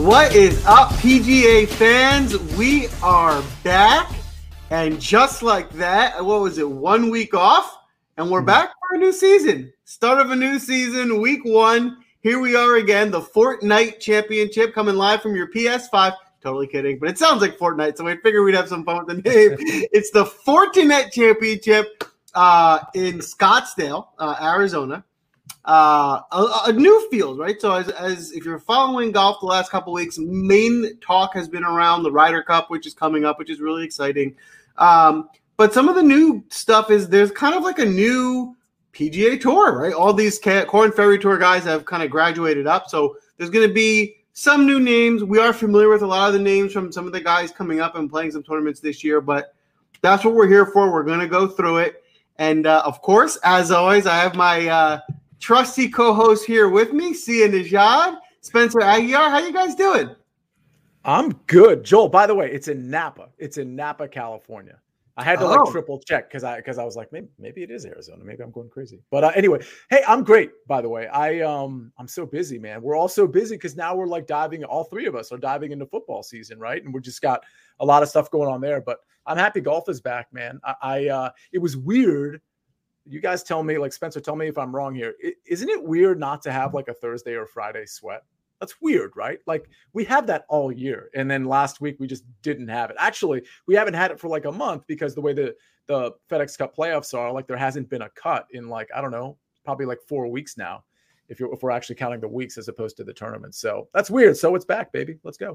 What is up, PGA fans? We are back. And just like that, what was it, one week off? And we're back for a new season. Start of a new season, week one. Here we are again, the Fortnite Championship coming live from your PS5. Totally kidding, but it sounds like Fortnite, so we figured we'd have some fun with the name. it's the Fortinet Championship uh, in Scottsdale, uh, Arizona uh, a, a, new field, right? So as, as if you're following golf the last couple weeks, main talk has been around the Ryder Cup, which is coming up, which is really exciting. Um, but some of the new stuff is there's kind of like a new PGA Tour, right? All these Korn Ferry Tour guys have kind of graduated up, so there's going to be some new names. We are familiar with a lot of the names from some of the guys coming up and playing some tournaments this year, but that's what we're here for. We're going to go through it. And uh, of course, as always, I have my uh, trusty co-host here with me, Sia Nejad, Spencer Aguiar. How you guys doing? I'm good, Joel. By the way, it's in Napa. It's in Napa, California. I had to oh. like triple check because I because I was like maybe maybe it is Arizona. Maybe I'm going crazy. But uh, anyway, hey, I'm great. By the way, I um I'm so busy, man. We're all so busy because now we're like diving. All three of us are diving into football season, right? And we just got a lot of stuff going on there. But I'm happy golf is back, man. I, I uh, it was weird you guys tell me, like Spencer, tell me if I'm wrong here. Isn't it weird not to have like a Thursday or Friday sweat? That's weird, right? Like we have that all year, and then last week we just didn't have it. Actually, we haven't had it for like a month because the way the the FedEx Cup playoffs are, like there hasn't been a cut in like I don't know, probably like four weeks now. If you're if we're actually counting the weeks as opposed to the tournament, so that's weird. So it's back, baby. Let's go.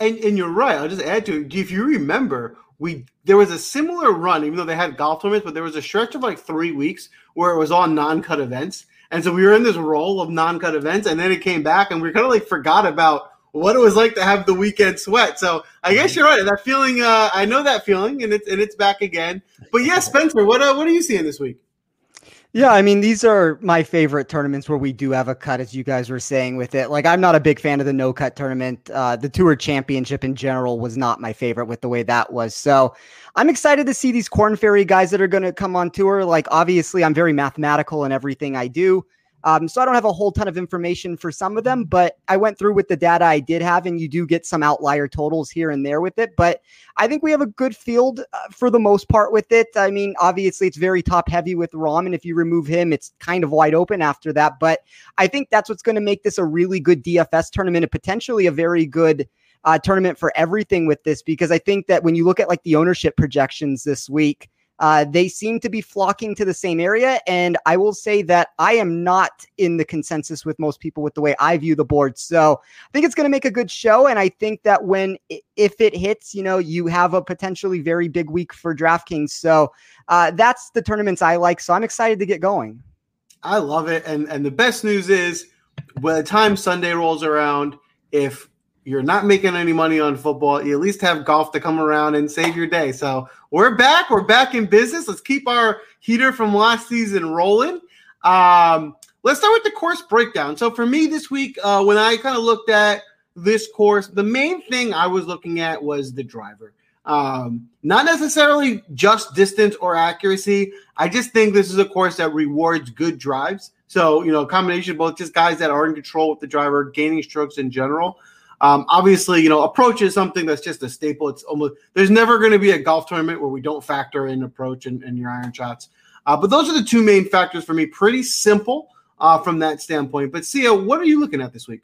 And and you're right. I'll just add to it. If you remember, we there was a similar run, even though they had golf tournaments, but there was a stretch of like three weeks where it was all non-cut events. And so we were in this role of non-cut events, and then it came back, and we kind of like forgot about what it was like to have the weekend sweat. So I guess you're right. That feeling, uh, I know that feeling, and it's and it's back again. But yeah, Spencer, what uh, what are you seeing this week? Yeah, I mean, these are my favorite tournaments where we do have a cut, as you guys were saying with it. Like, I'm not a big fan of the no cut tournament. Uh, the Tour Championship in general was not my favorite with the way that was. So I'm excited to see these Korn Ferry guys that are going to come on tour. Like, obviously, I'm very mathematical in everything I do. Um, so I don't have a whole ton of information for some of them, but I went through with the data I did have, and you do get some outlier totals here and there with it. But I think we have a good field uh, for the most part with it. I mean, obviously it's very top heavy with Rahm, and if you remove him, it's kind of wide open after that. But I think that's what's going to make this a really good DFS tournament and potentially a very good uh, tournament for everything with this, because I think that when you look at like the ownership projections this week. Uh, they seem to be flocking to the same area. And I will say that I am not in the consensus with most people with the way I view the board. So I think it's going to make a good show. And I think that when, if it hits, you know, you have a potentially very big week for DraftKings. So uh, that's the tournaments I like. So I'm excited to get going. I love it. And, and the best news is by the time Sunday rolls around, if you're not making any money on football, you at least have golf to come around and save your day. So we're back. We're back in business. Let's keep our heater from last season rolling. Um, let's start with the course breakdown. So for me this week, uh, when I kind of looked at this course, the main thing I was looking at was the driver. Um, not necessarily just distance or accuracy. I just think this is a course that rewards good drives. So, you know, a combination of both just guys that are in control with the driver, gaining strokes in general. Um, obviously, you know, approach is something that's just a staple. It's almost there's never going to be a golf tournament where we don't factor in approach and, and your iron shots. Uh, but those are the two main factors for me. Pretty simple uh, from that standpoint. But Sia, what are you looking at this week?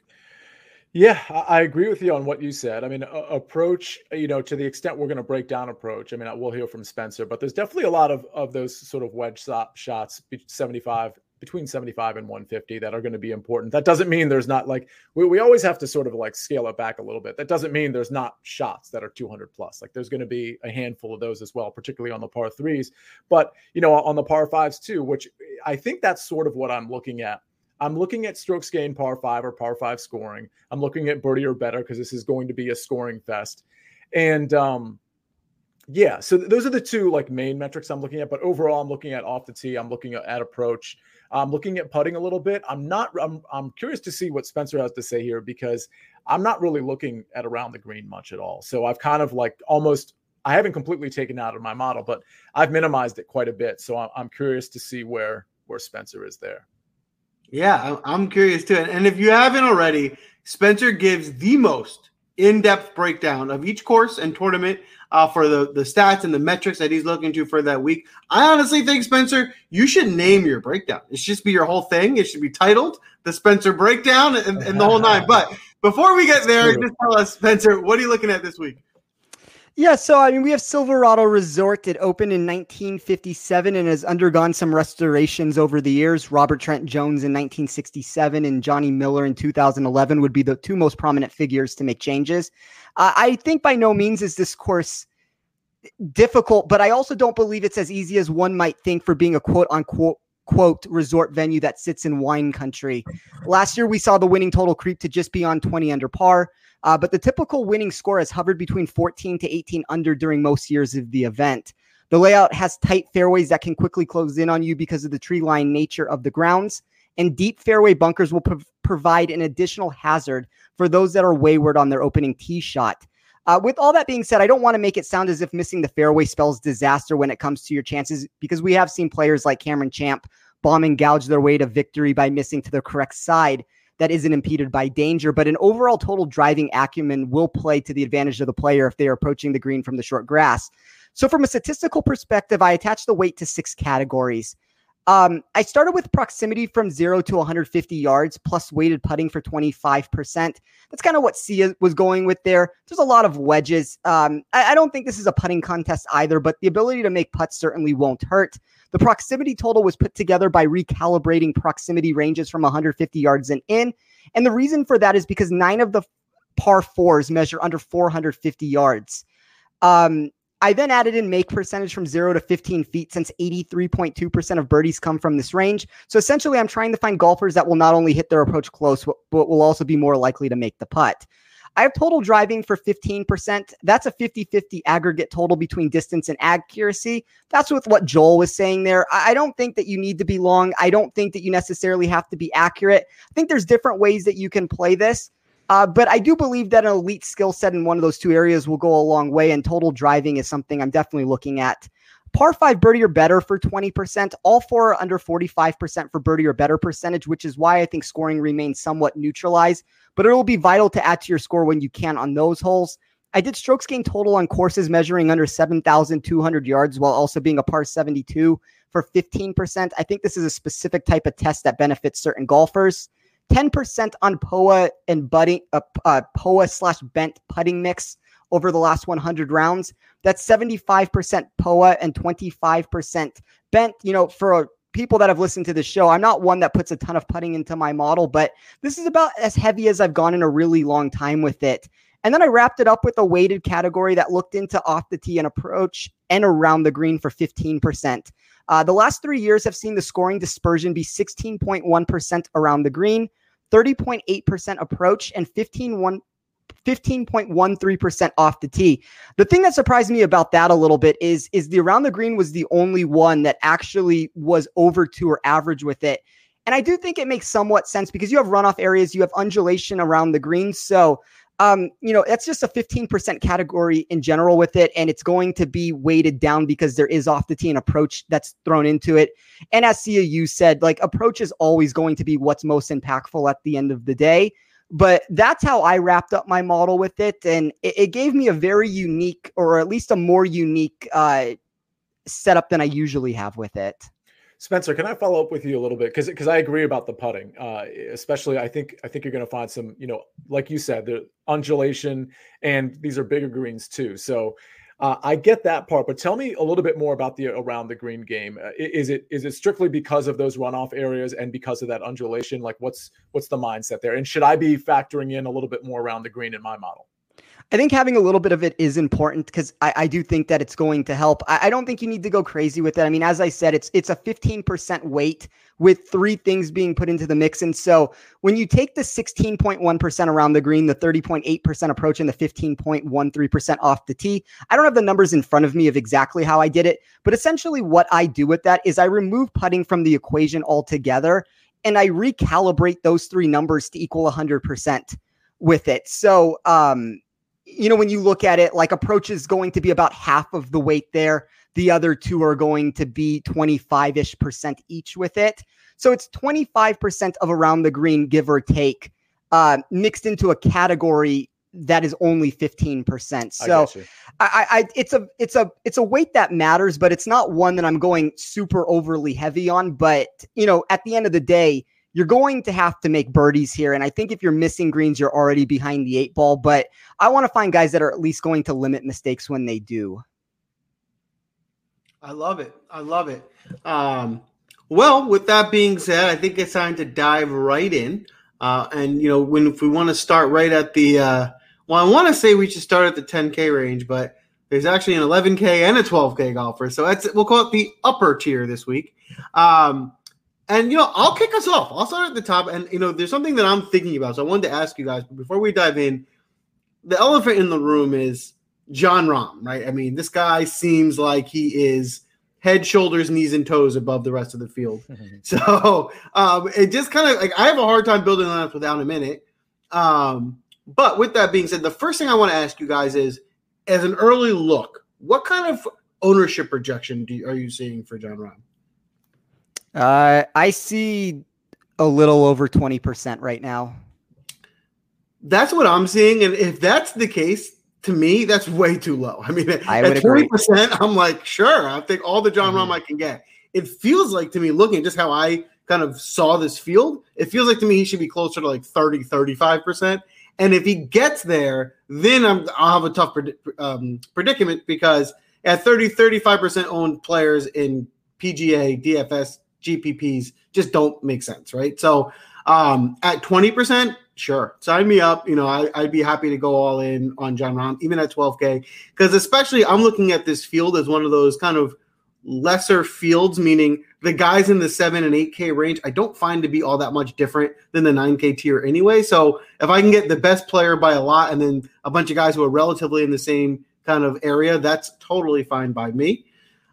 Yeah, I agree with you on what you said. I mean, approach, you know, to the extent we're going to break down approach. I mean, we'll hear from Spencer, but there's definitely a lot of of those sort of wedge shots, 75 between 75 and 150 that are going to be important. That doesn't mean there's not like we, we always have to sort of like scale it back a little bit. That doesn't mean there's not shots that are 200 plus. Like there's going to be a handful of those as well, particularly on the par threes, but you know, on the par fives too, which I think that's sort of what I'm looking at. I'm looking at strokes gain par five or par five scoring. I'm looking at birdie or better because this is going to be a scoring fest. And um, yeah, so those are the two like main metrics I'm looking at. But overall, I'm looking at off the tee. I'm looking at approach. I'm looking at putting a little bit. I'm not. I'm. I'm curious to see what Spencer has to say here because I'm not really looking at around the green much at all. So I've kind of like almost. I haven't completely taken out of my model, but I've minimized it quite a bit. So I'm, I'm curious to see where where Spencer is there. Yeah, I'm curious too. And if you haven't already, Spencer gives the most in-depth breakdown of each course and tournament uh, for the, the stats and the metrics that he's looking to for that week. I honestly think, Spencer, you should name your breakdown. It should just be your whole thing. It should be titled the Spencer Breakdown and, and the whole nine. But before we get there, just tell us, Spencer, what are you looking at this week? Yeah, so I mean, we have Silverado Resort. It opened in 1957 and has undergone some restorations over the years. Robert Trent Jones in 1967 and Johnny Miller in 2011 would be the two most prominent figures to make changes. Uh, I think by no means is this course difficult, but I also don't believe it's as easy as one might think for being a quote unquote quote resort venue that sits in wine country. Last year, we saw the winning total creep to just beyond 20 under par. Uh, but the typical winning score has hovered between 14 to 18 under during most years of the event. The layout has tight fairways that can quickly close in on you because of the tree line nature of the grounds, and deep fairway bunkers will pro- provide an additional hazard for those that are wayward on their opening tee shot. Uh, with all that being said, I don't want to make it sound as if missing the fairway spells disaster when it comes to your chances, because we have seen players like Cameron Champ bomb and gouge their way to victory by missing to the correct side that isn't impeded by danger. But an overall total driving acumen will play to the advantage of the player if they are approaching the green from the short grass. So, from a statistical perspective, I attach the weight to six categories. Um, I started with proximity from zero to 150 yards plus weighted putting for 25%. That's kind of what Sia was going with there. There's a lot of wedges. Um, I, I, don't think this is a putting contest either, but the ability to make putts certainly won't hurt. The proximity total was put together by recalibrating proximity ranges from 150 yards and in. And the reason for that is because nine of the par fours measure under 450 yards. Um, I then added in make percentage from zero to 15 feet since 83.2% of birdies come from this range. So essentially, I'm trying to find golfers that will not only hit their approach close, but will also be more likely to make the putt. I have total driving for 15%. That's a 50 50 aggregate total between distance and accuracy. That's with what Joel was saying there. I don't think that you need to be long. I don't think that you necessarily have to be accurate. I think there's different ways that you can play this. Uh, but I do believe that an elite skill set in one of those two areas will go a long way, and total driving is something I'm definitely looking at. Par five birdie or better for 20%. All four are under 45% for birdie or better percentage, which is why I think scoring remains somewhat neutralized. But it will be vital to add to your score when you can on those holes. I did strokes gain total on courses measuring under 7,200 yards while also being a par 72 for 15%. I think this is a specific type of test that benefits certain golfers. 10% on POA and budding, uh, uh, POA slash bent putting mix over the last 100 rounds. That's 75% POA and 25% bent. You know, for people that have listened to the show, I'm not one that puts a ton of putting into my model, but this is about as heavy as I've gone in a really long time with it. And then I wrapped it up with a weighted category that looked into off the tee and approach and around the green for 15%. Uh, the last three years have seen the scoring dispersion be 16.1% around the green, 30.8% approach, and 15.1 15.13% off the tee. The thing that surprised me about that a little bit is is the around the green was the only one that actually was over two or average with it. And I do think it makes somewhat sense because you have runoff areas, you have undulation around the green. So um, you know, that's just a 15% category in general with it. And it's going to be weighted down because there is off the tee and approach that's thrown into it. And as you said, like approach is always going to be what's most impactful at the end of the day. But that's how I wrapped up my model with it. And it, it gave me a very unique, or at least a more unique uh, setup than I usually have with it. Spencer, can I follow up with you a little bit because because I agree about the putting, uh, especially I think I think you're going to find some you know like you said the undulation and these are bigger greens too. So uh, I get that part, but tell me a little bit more about the around the green game. Uh, is it is it strictly because of those runoff areas and because of that undulation? Like what's what's the mindset there? And should I be factoring in a little bit more around the green in my model? I think having a little bit of it is important because I, I, do think that it's going to help. I, I, don't think you need to go crazy with it. I mean, as I said, it's it's a 15% weight with three things being put into the mix. And so when you take the 16.1% around the green, the 30.8% approach, and the 15.13% off the tee, I don't have the numbers in front of me of exactly how I did it. But essentially, what I do with that is I remove putting from the equation altogether and I recalibrate those three numbers to equal 100% with it. So, um, you know, when you look at it, like approach is going to be about half of the weight there. The other two are going to be 25 ish percent each with it. So it's 25% of around the green, give or take, uh, mixed into a category that is only 15%. So I, I, I, it's a it's a it's a weight that matters, but it's not one that I'm going super overly heavy on. But you know, at the end of the day, you're going to have to make birdies here. And I think if you're missing greens, you're already behind the eight ball. But I want to find guys that are at least going to limit mistakes when they do. I love it. I love it. Um, well, with that being said, I think it's time to dive right in. Uh, and you know, when if we want to start right at the uh, well, I want to say we should start at the 10K range, but there's actually an 11K and a 12K golfer, so that's we'll call it the upper tier this week. Um, and you know, I'll kick us off. I'll start at the top, and you know, there's something that I'm thinking about. So I wanted to ask you guys, but before we dive in, the elephant in the room is Jon Rahm, right? I mean, this guy seems like he is head, shoulders, knees, and toes above the rest of the field. so um, it just kind of like I have a hard time building lineups without him in it. Um, but with that being said, the first thing I want to ask you guys is, as an early look, what kind of ownership projection do you, are you seeing for Jon Rahm? Uh, I see a little over 20% right now. That's what I'm seeing. And if that's the case, to me, that's way too low. I mean, I at 20%, agree. I'm like, sure, I'll take all the Jon mm-hmm. Rahm I can get. It feels like to me, looking at just how I kind of saw this field, it feels like to me he should be closer to like 30, 35%. And if he gets there, then i will have a tough um, predicament because at 30, 35% owned players in PGA, DFS, GPPs just don't make sense, right? So um, at 20%, sure, sign me up. You know, I, would be happy to go all in on Jon Rahm, even at 12K, because especially I'm looking at this field as one of those kind of lesser fields, meaning the guys in the 7 and 8K range, I don't find to be all that much different than the 9K tier anyway. So if I can get the best player by a lot and then a bunch of guys who are relatively in the same kind of area, that's totally fine by me.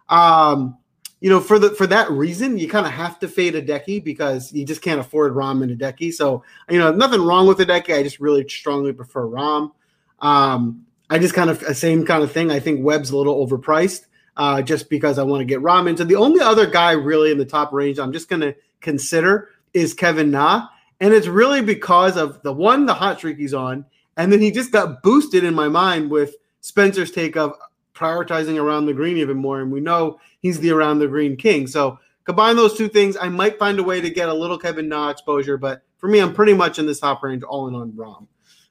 Um, you know, for the for that reason, you kind of have to fade Hideki because you just can't afford Rahm and Hideki. So, you know, nothing wrong with Hideki. I just really strongly prefer Rahm. Um, I just kind of same kind of thing. I think Webb's a little overpriced uh, just because I want to get Rahm into. The only other guy really in the top range I'm just going to consider is Kevin Na, and it's really because of the one the hot streak he's on, and then he just got boosted in my mind with Spencer's take of prioritizing around the green even more. And we know he's the around the green king. So combine those two things, I might find a way to get a little Kevin Na exposure. But for me, I'm pretty much in this top range, all in on Rahm.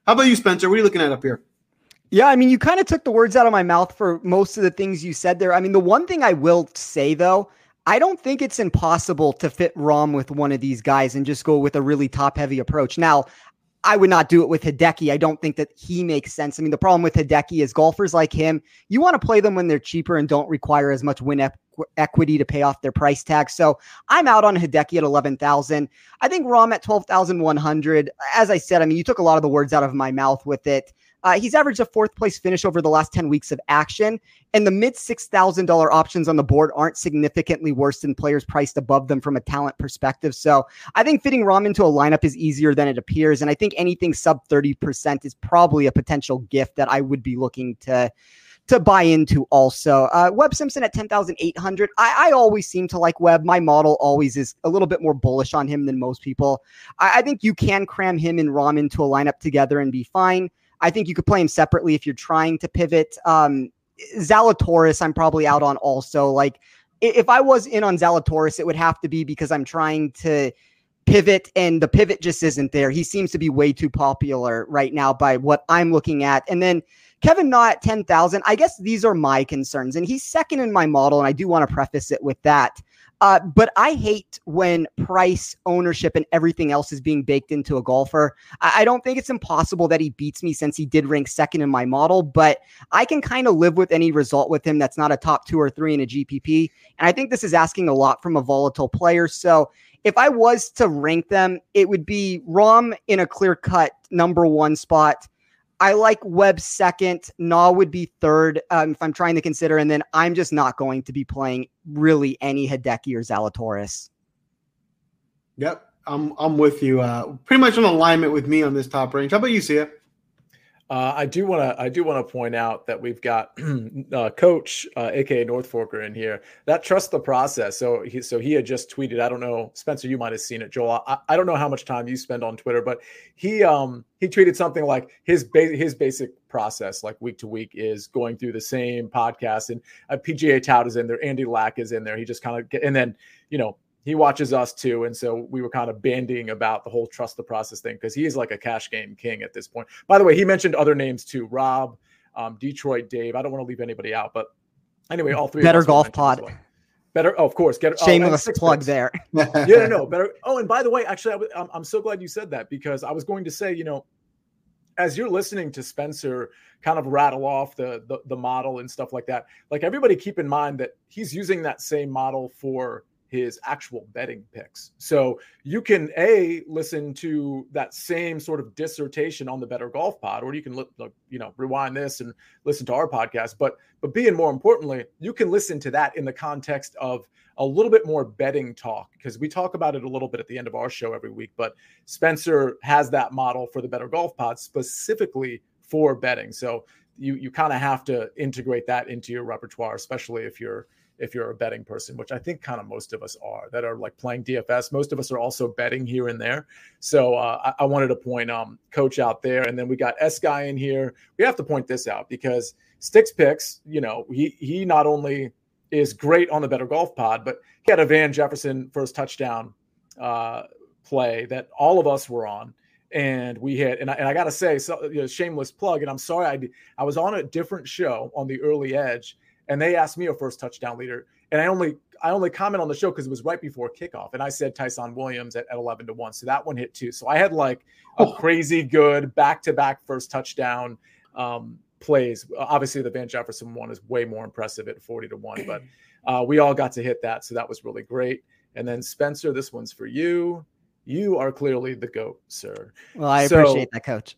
How about you, Spencer? What are you looking at up here? Yeah, I mean, you kind of took the words out of my mouth for most of the things you said there. I mean, the one thing I will say though, I don't think it's impossible to fit Rahm with one of these guys and just go with a really top heavy approach. Now, I would not do it with Hideki. I don't think that he makes sense. I mean, the problem with Hideki is golfers like him, you want to play them when they're cheaper and don't require as much win equity to pay off their price tag. So I'm out on Hideki at 11,000. I think Rahm at 12,100. As I said, I mean, you took a lot of the words out of my mouth with it. Uh, he's averaged a fourth place finish over the last 10 weeks of action, and the mid $6,000 options on the board aren't significantly worse than players priced above them from a talent perspective. So I think fitting Rahm into a lineup is easier than it appears. And I think anything sub 30% is probably a potential gift that I would be looking to to buy into also. Uh, Webb Simpson at 10,800. I, I, always seem to like Webb. My model always is a little bit more bullish on him than most people. I, I think you can cram him and Rahm into a lineup together and be fine. I think you could play him separately if you're trying to pivot. Um, Zalatoris, I'm probably out on also. Like, if I was in on Zalatoris, it would have to be because I'm trying to pivot and the pivot just isn't there. He seems to be way too popular right now by what I'm looking at. And then Kevin Na at 10,000. I guess these are my concerns. And he's second in my model. And I do want to preface it with that. Uh, but I hate when price, ownership, and everything else is being baked into a golfer. I, I, don't think it's impossible that he beats me since he did rank second in my model, but I can kind of live with any result with him that's not a top two or three in a GPP. And I think this is asking a lot from a volatile player. So if I was to rank them, it would be Rahm in a clear cut number one spot. I like Webb second. Na would be third um, if I'm trying to consider. And then I'm just not going to be playing really any Hideki or Zalatoris. Yep. I'm I'm with you. Uh, pretty much in alignment with me on this top range. How about you, Sia? Uh, I do want to I do want to point out that we've got uh, Coach, uh, aka North Forker, in here. That trust the process. So he so he had just tweeted. I don't know, Spencer, you might have seen it, Joel. I, I don't know how much time you spend on Twitter, but he um he tweeted something like his ba- his basic process, like week to week, is going through the same podcast. And uh, PGA Tout is in there, Andy Lack is in there. He just kind of and then you know he watches us too. And so we were kind of bandying about the whole trust the process thing because he is like a cash game king at this point. By the way, he mentioned other names too Rob, um, Detroit Dave. I don't want to leave anybody out, but anyway, all three better golf pod. Well. Better, oh, of course. Get oh, shameless oh, plug picks. there. yeah, no, better. Oh, and by the way, actually, I, am I'm so glad you said that because I was going to say, you know, as you're listening to Spencer kind of rattle off the, the the model and stuff like that, like everybody keep in mind that he's using that same model for his actual betting picks. So you can a listen to that same sort of dissertation on the Better Golf Pod, or you can look, you know rewind this and listen to our podcast. But but B and more importantly, you can listen to that in the context of a little bit more betting talk because we talk about it a little bit at the end of our show every week. But Spencer has that model for the Better Golf Pod specifically for betting. So you you kind of have to integrate that into your repertoire, especially if you're if you're a betting person, which I think kind of most of us are that are like playing DFS. Most of us are also betting here and there. So uh, I, I, wanted to point um, Coach out there, and then we got S guy in here. We have to point this out because Sticks Picks, you know, he he not only is great on the Better Golf Pod, but he had a Van Jefferson first touchdown uh, play that all of us were on and we hit and I, and I gotta say so you know, shameless plug and i'm sorry I, I was on a different show on the early edge and they asked me a first touchdown leader, and I only I only comment on the show because it was right before kickoff, and I said Ty'Son Williams at, at eleven to one, so that one hit too. So I had like a oh. crazy good back to back first touchdown um, plays. Obviously, the Van Jefferson one is way more impressive at forty to one, but uh, we all got to hit that, so that was really great. And then Spencer, this one's for you. You are clearly the goat, sir. Well, I so, appreciate that, coach.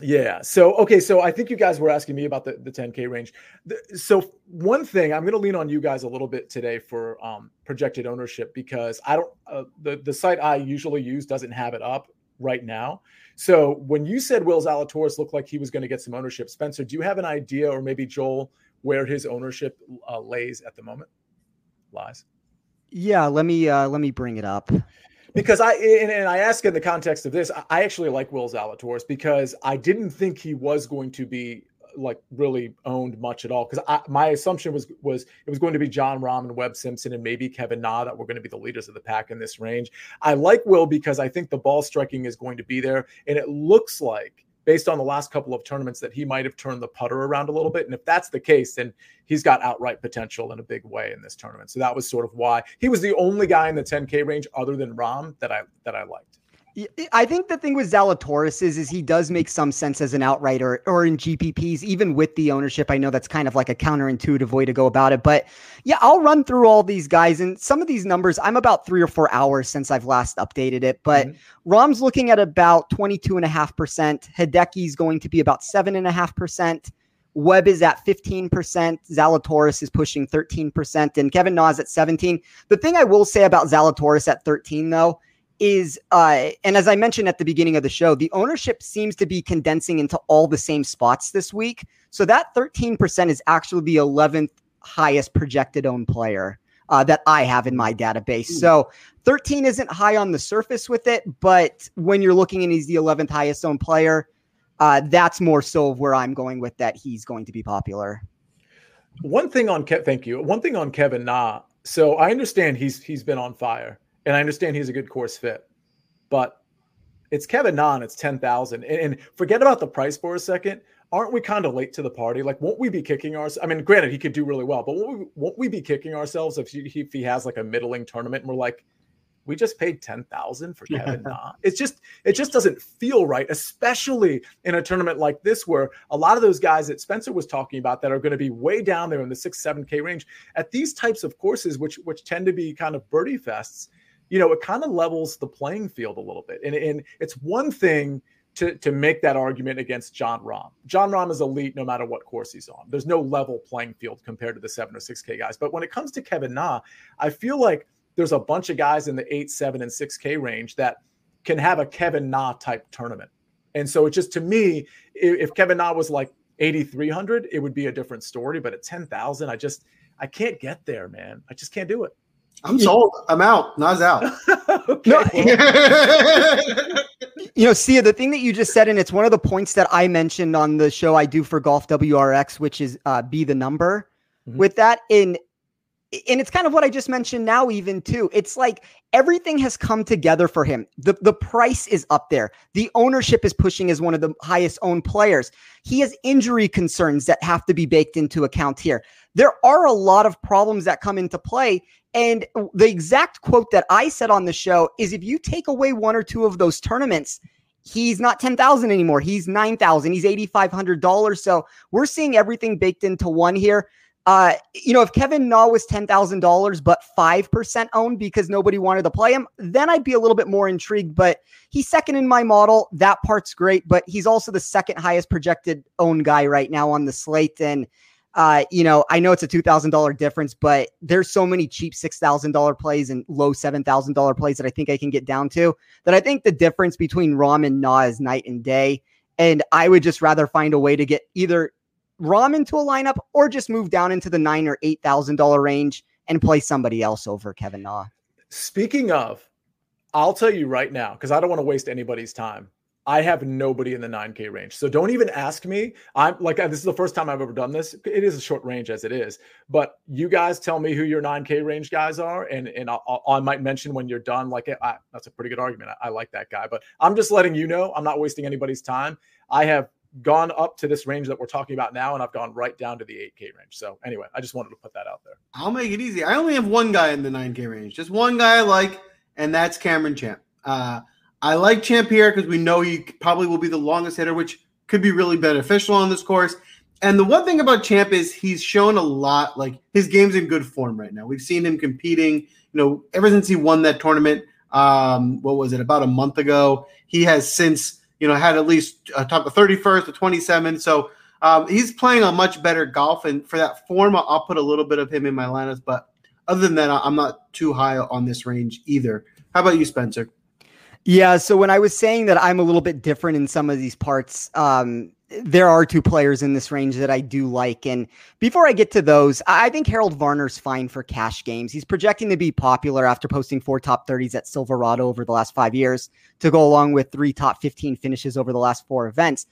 Yeah. So okay. So I think you guys were asking me about the, the 10k range. The, so one thing I'm going to lean on you guys a little bit today for um, projected ownership because I don't uh, the the site I usually use doesn't have it up right now. So when you said Will Zalatoris looked like he was going to get some ownership, Spencer, do you have an idea or maybe Joel where his ownership uh, lays at the moment? Lies. Yeah. Let me uh, let me bring it up because I and, and, I ask in the context of this, I actually like Will Zalatoris because I didn't think he was going to be like really owned much at all. Because my assumption was was it was going to be Jon Rahm and Webb Simpson and maybe Kevin Na that were going to be the leaders of the pack in this range. I like Will because I think the ball striking is going to be there, and it looks like based on the last couple of tournaments that he might have turned the putter around a little bit. And if that's the case, then he's got outright potential in a big way in this tournament. So that was sort of why he was the only guy in the 10K range other than Rahm that I that I liked. I think the thing with Zalatoris is, is he does make some sense as an outright or, in GPPs, even with the ownership. I know that's kind of like a counterintuitive way to go about it. But yeah, I'll run through all these guys and some of these numbers. I'm about three or four hours since I've last updated it. But mm-hmm. Rahm's looking at about 22.5%. Hideki's going to be about 7.5%. Webb is at 15%. Zalatoris is pushing 13%. And Kevin Na's at 17. The thing I will say about Zalatoris at 13, though, is uh and as I mentioned at the beginning of the show, the ownership seems to be condensing into all the same spots this week. So that 13% is actually the 11th highest projected owned player uh, that I have in my database. So 13 isn't high on the surface with it, but when you're looking and he's the 11th highest owned player, uh, that's more so of where I'm going with that he's going to be popular. One thing on Ke- thank you. One thing on Kevin Na. So I understand he's he's been on fire and I understand he's a good course fit, but it's Kevin Na. It's ten thousand, and, forget about the price for a second. Aren't we kind of late to the party? Like, won't we be kicking ourselves? I mean, granted, he could do really well, but won't we, won't we be kicking ourselves if he, if he has like a middling tournament and we're like, we just paid 10,000 for Kevin Na. It's just it just doesn't feel right, especially in a tournament like this where a lot of those guys that Spencer was talking about that are going to be way down there in the 6 7k range at these types of courses which which tend to be kind of birdie fests you know, it kind of levels the playing field a little bit. And, and it's one thing to, to make that argument against Jon Rahm. Jon Rahm is elite no matter what course he's on. There's no level playing field compared to the seven or 6K guys. But when it comes to Kevin Na, I feel like there's a bunch of guys in the eight, seven, and 6K range that can have a Kevin Na type tournament. And so it just to me, if Kevin Na was like 8,300, it would be a different story. But at 10,000, I just, I can't get there, man. I just can't do it. I'm sold. I'm out. Nas out. okay, no, you know, Sia, the thing that you just said, and it's one of the points that I mentioned on the show I do for Golf WRX, which is uh, be the number. Mm-hmm. With that, in and it's kind of what I just mentioned now, even too. It's like everything has come together for him. The the price is up there. The ownership is pushing as one of the highest owned players. He has injury concerns that have to be baked into account here. There are a lot of problems that come into play. And the exact quote that I said on the show is if you take away one or two of those tournaments, he's not 10,000 anymore. He's 9,000. He's $8,500. So we're seeing everything baked into one here. Uh, you know, if Kevin Na was ten thousand dollars, but five percent owned because nobody wanted to play him, then I'd be a little bit more intrigued. But he's second in my model. That part's great, but he's also the second highest projected owned guy right now on the slate. And uh, you know, I know it's a two thousand dollar difference, but there's so many cheap six thousand dollar plays and low seven thousand dollar plays that I think I can get down to. That I think the difference between Rahm and Na is night and day. And I would just rather find a way to get either Rahm into a lineup or just move down into the nine or eight thousand dollar range and play somebody else over Kevin Na. Speaking of, I'll tell you right now because I don't want to waste anybody's time. I have nobody in the 9K range. So don't even ask me. I'm like, this is the first time I've ever done this. It is a short range as it is, but you guys tell me who your 9K range guys are. And, and I'll, i might mention when you're done, like, I, that's a pretty good argument. I, I like that guy, but I'm just letting you know, I'm not wasting anybody's time. I have gone up to this range that we're talking about now, and I've gone right down to the 8K range. So anyway, I just wanted to put that out there. I'll make it easy. I only have one guy in the 9K range, just one guy I like, and that's Cameron Champ. Uh, I like Champ here because we know he probably will be the longest hitter, which could be really beneficial on this course. And the one thing about Champ is he's shown a lot, like his game's in good form right now. We've seen him competing, you know, ever since he won that tournament. Um, what was it, about a month ago? He has since you know, had at least a top of 31st, to 27. So um, he's playing a much better golf. And for that form, I'll put a little bit of him in my lineups. But other than that, I'm not too high on this range either. How about you, Spencer? Yeah. So when I was saying that I'm a little bit different in some of these parts, um, there are two players in this range that I do like. And before I get to those, I think Harold Varner's fine for cash games. He's projecting to be popular after posting four top 30s at Silverado over the last five years to go along with three top 15 finishes over the last four events.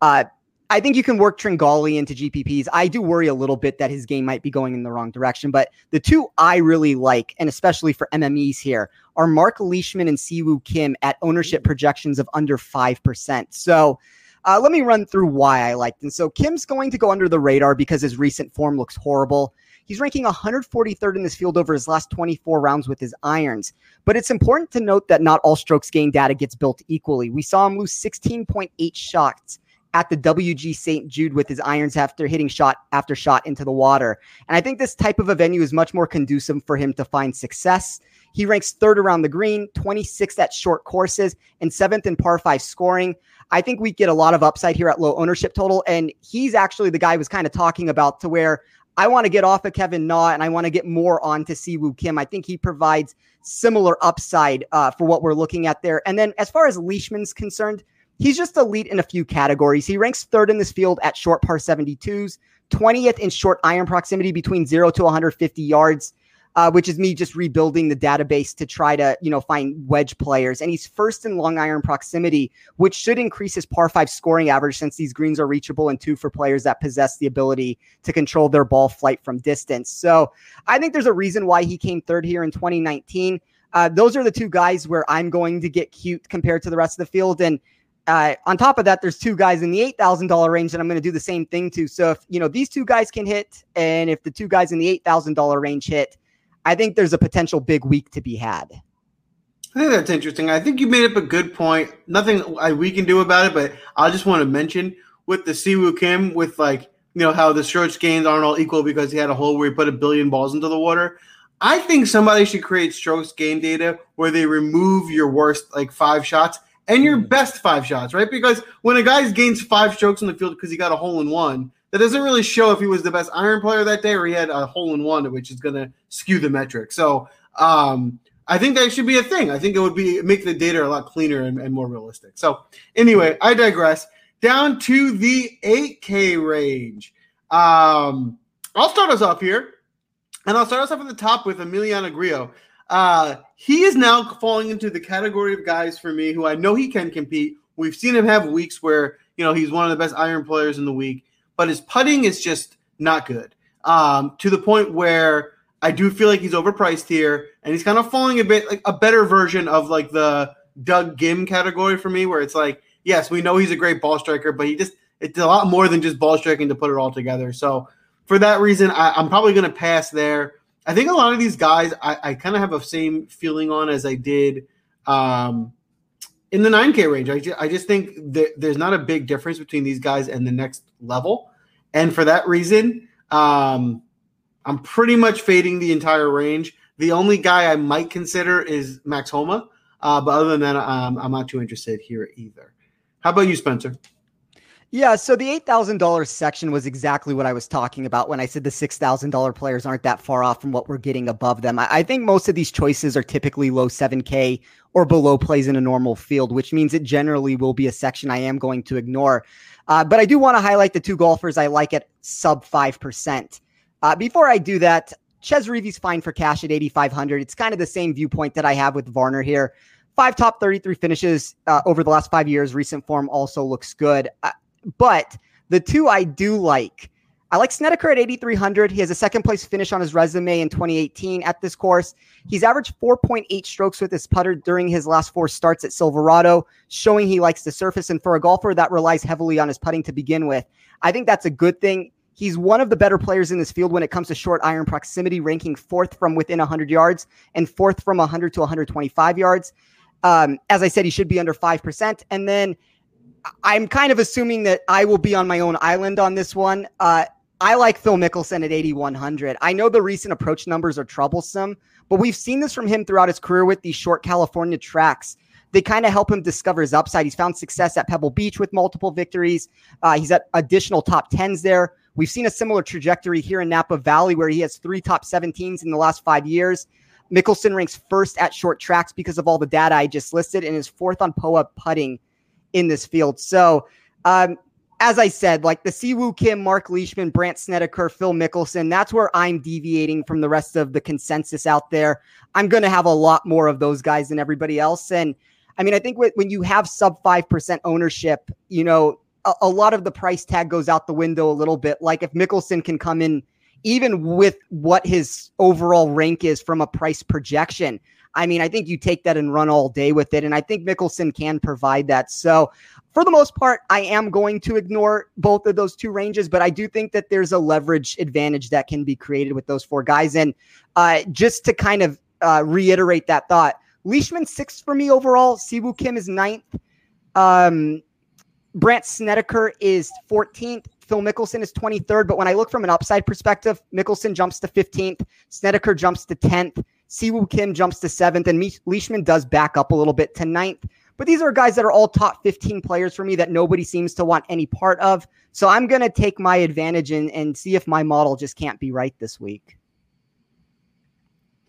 Uh, I think you can work Tringali into GPPs. I do worry a little bit that his game might be going in the wrong direction, but the two I really like, and especially for MMEs here, are Mark Leishman and Si Woo Kim at ownership projections of under 5%. So uh, let me run through why I liked him. So Kim's going to go under the radar because his recent form looks horrible. He's ranking 143rd in this field over his last 24 rounds with his irons. But it's important to note that not all strokes gain data gets built equally. We saw him lose 16.8 shots at the WG St. Jude with his irons after hitting shot after shot into the water. And I think this type of a venue is much more conducive for him to find success. He ranks third around the green, 26th at short courses, and seventh in par five scoring. I think we get a lot of upside here at low ownership total. And he's actually the guy I was kind of talking about to where I want to get off of Kevin Na and I want to get more on to Si Woo Kim. I think he provides similar upside uh, for what we're looking at there. And then as far as Leishman's concerned, he's just elite in a few categories. He ranks third in this field at short par 72s, 20th in short iron proximity between 0 to 150 yards uh, which is me just rebuilding the database to try to, you know, find wedge players. And he's first in long iron proximity, which should increase his par five scoring average since these greens are reachable and two for players that possess the ability to control their ball flight from distance. So I think there's a reason why he came third here in 2019. Uh, those are the two guys where I'm going to get cute compared to the rest of the field. And uh, on top of that, there's two guys in the eight thousand dollar range that I'm going to do the same thing to. So if you know these two guys can hit, and if the two guys in the eight thousand dollar range hit, I think there's a potential big week to be had. I think that's interesting. I think you made up a good point. Nothing we can do about it, but I just want to mention with the Si Woo Kim, with like you know how the strokes gains aren't all equal because he had a hole where he put a billion balls into the water. I think somebody should create strokes gain data where they remove your worst like five shots and your hmm. best five shots, right? Because when a guy gains five strokes in the field because he got a hole in one, that doesn't really show if he was the best iron player that day or he had a hole in one, which is going to skew the metric. So um, I think that should be a thing. I think it would be make the data a lot cleaner and, and more realistic. So anyway, I digress. Down to the 8K range. Um, I'll start us off here, and I'll start us off at the top with Emiliano Grillo. Uh, he is now falling into the category of guys for me who I know he can compete. We've seen him have weeks where you know he's one of the best iron players in the week, but his putting is just not good. Um, to the point where I do feel like he's overpriced here, and he's kind of falling a bit like a better version of like the Doug Ghim category for me, where it's like, yes, we know he's a great ball striker, but he just it's a lot more than just ball striking to put it all together. So for that reason, I, am probably going to pass there. I think a lot of these guys I, I kind of have the same feeling on as I did um, in the 9K range. I, just, I just think that there's not a big difference between these guys and the next level. And for that reason, um, I'm pretty much fading the entire range. The only guy I might consider is Max Homa. Uh, but other than that, um, I'm not too interested here either. How about you, Spencer? Yeah, so the $8,000 section was exactly what I was talking about when I said the $6,000 players aren't that far off from what we're getting above them. I, I, think most of these choices are typically low 7K or below plays in a normal field, which means it generally will be a section I am going to ignore. Uh, but I do want to highlight the two golfers I like at sub 5%. Uh, before I do that, Chez Reavie's fine for cash at 8,500. It's kind of the same viewpoint that I have with Varner here. Five top 33 finishes uh, over the last five years. Recent form also looks good. Uh, but the two I do like, I like Snedeker at 8,300. He has a second place finish on his resume in 2018 at this course. He's averaged 4.8 strokes with his putter during his last four starts at Silverado, showing he likes the surface. And for a golfer that relies heavily on his putting to begin with, I think that's a good thing. He's one of the better players in this field when it comes to short iron proximity, ranking fourth from within 100 yards and fourth from 100 to 125 yards. Um, as I said, he should be under 5%. And then I'm kind of assuming that I will be on my own island on this one. Uh, I like Phil Mickelson at 8,100. I know the recent approach numbers are troublesome, but we've seen this from him throughout his career with these short California tracks. They kind of help him discover his upside. He's found success at Pebble Beach with multiple victories. Uh, he's at additional top 10s there. We've seen a similar trajectory here in Napa Valley where he has three top 17s in the last five years. Mickelson ranks first at short tracks because of all the data I just listed and is fourth on POA putting in this field. So, um, as I said, like the Si Woo Kim, Mark Leishman, Brandt Snedeker, Phil Mickelson, that's where I'm deviating from the rest of the consensus out there. I'm going to have a lot more of those guys than everybody else. And I mean, I think when you have sub 5% ownership, you know, a, a lot of the price tag goes out the window a little bit. Like if Mickelson can come in, even with what his overall rank is from a price projection, I mean, I think you take that and run all day with it. And I think Mickelson can provide that. So, for the most part, I am going to ignore both of those two ranges, but I do think that there's a leverage advantage that can be created with those four guys. And uh, just to kind of uh, reiterate that thought, Leishman sixth for me overall. Si Woo Kim is ninth. Um, Brandt Snedeker is 14th. Phil Mickelson is 23rd. But when I look from an upside perspective, Mickelson jumps to 15th. Snedeker jumps to 10th. Si Woo Kim jumps to seventh, and Leishman does back up a little bit to ninth. But these are guys that are all top 15 players for me that nobody seems to want any part of. So I'm going to take my advantage and, and see if my model just can't be right this week.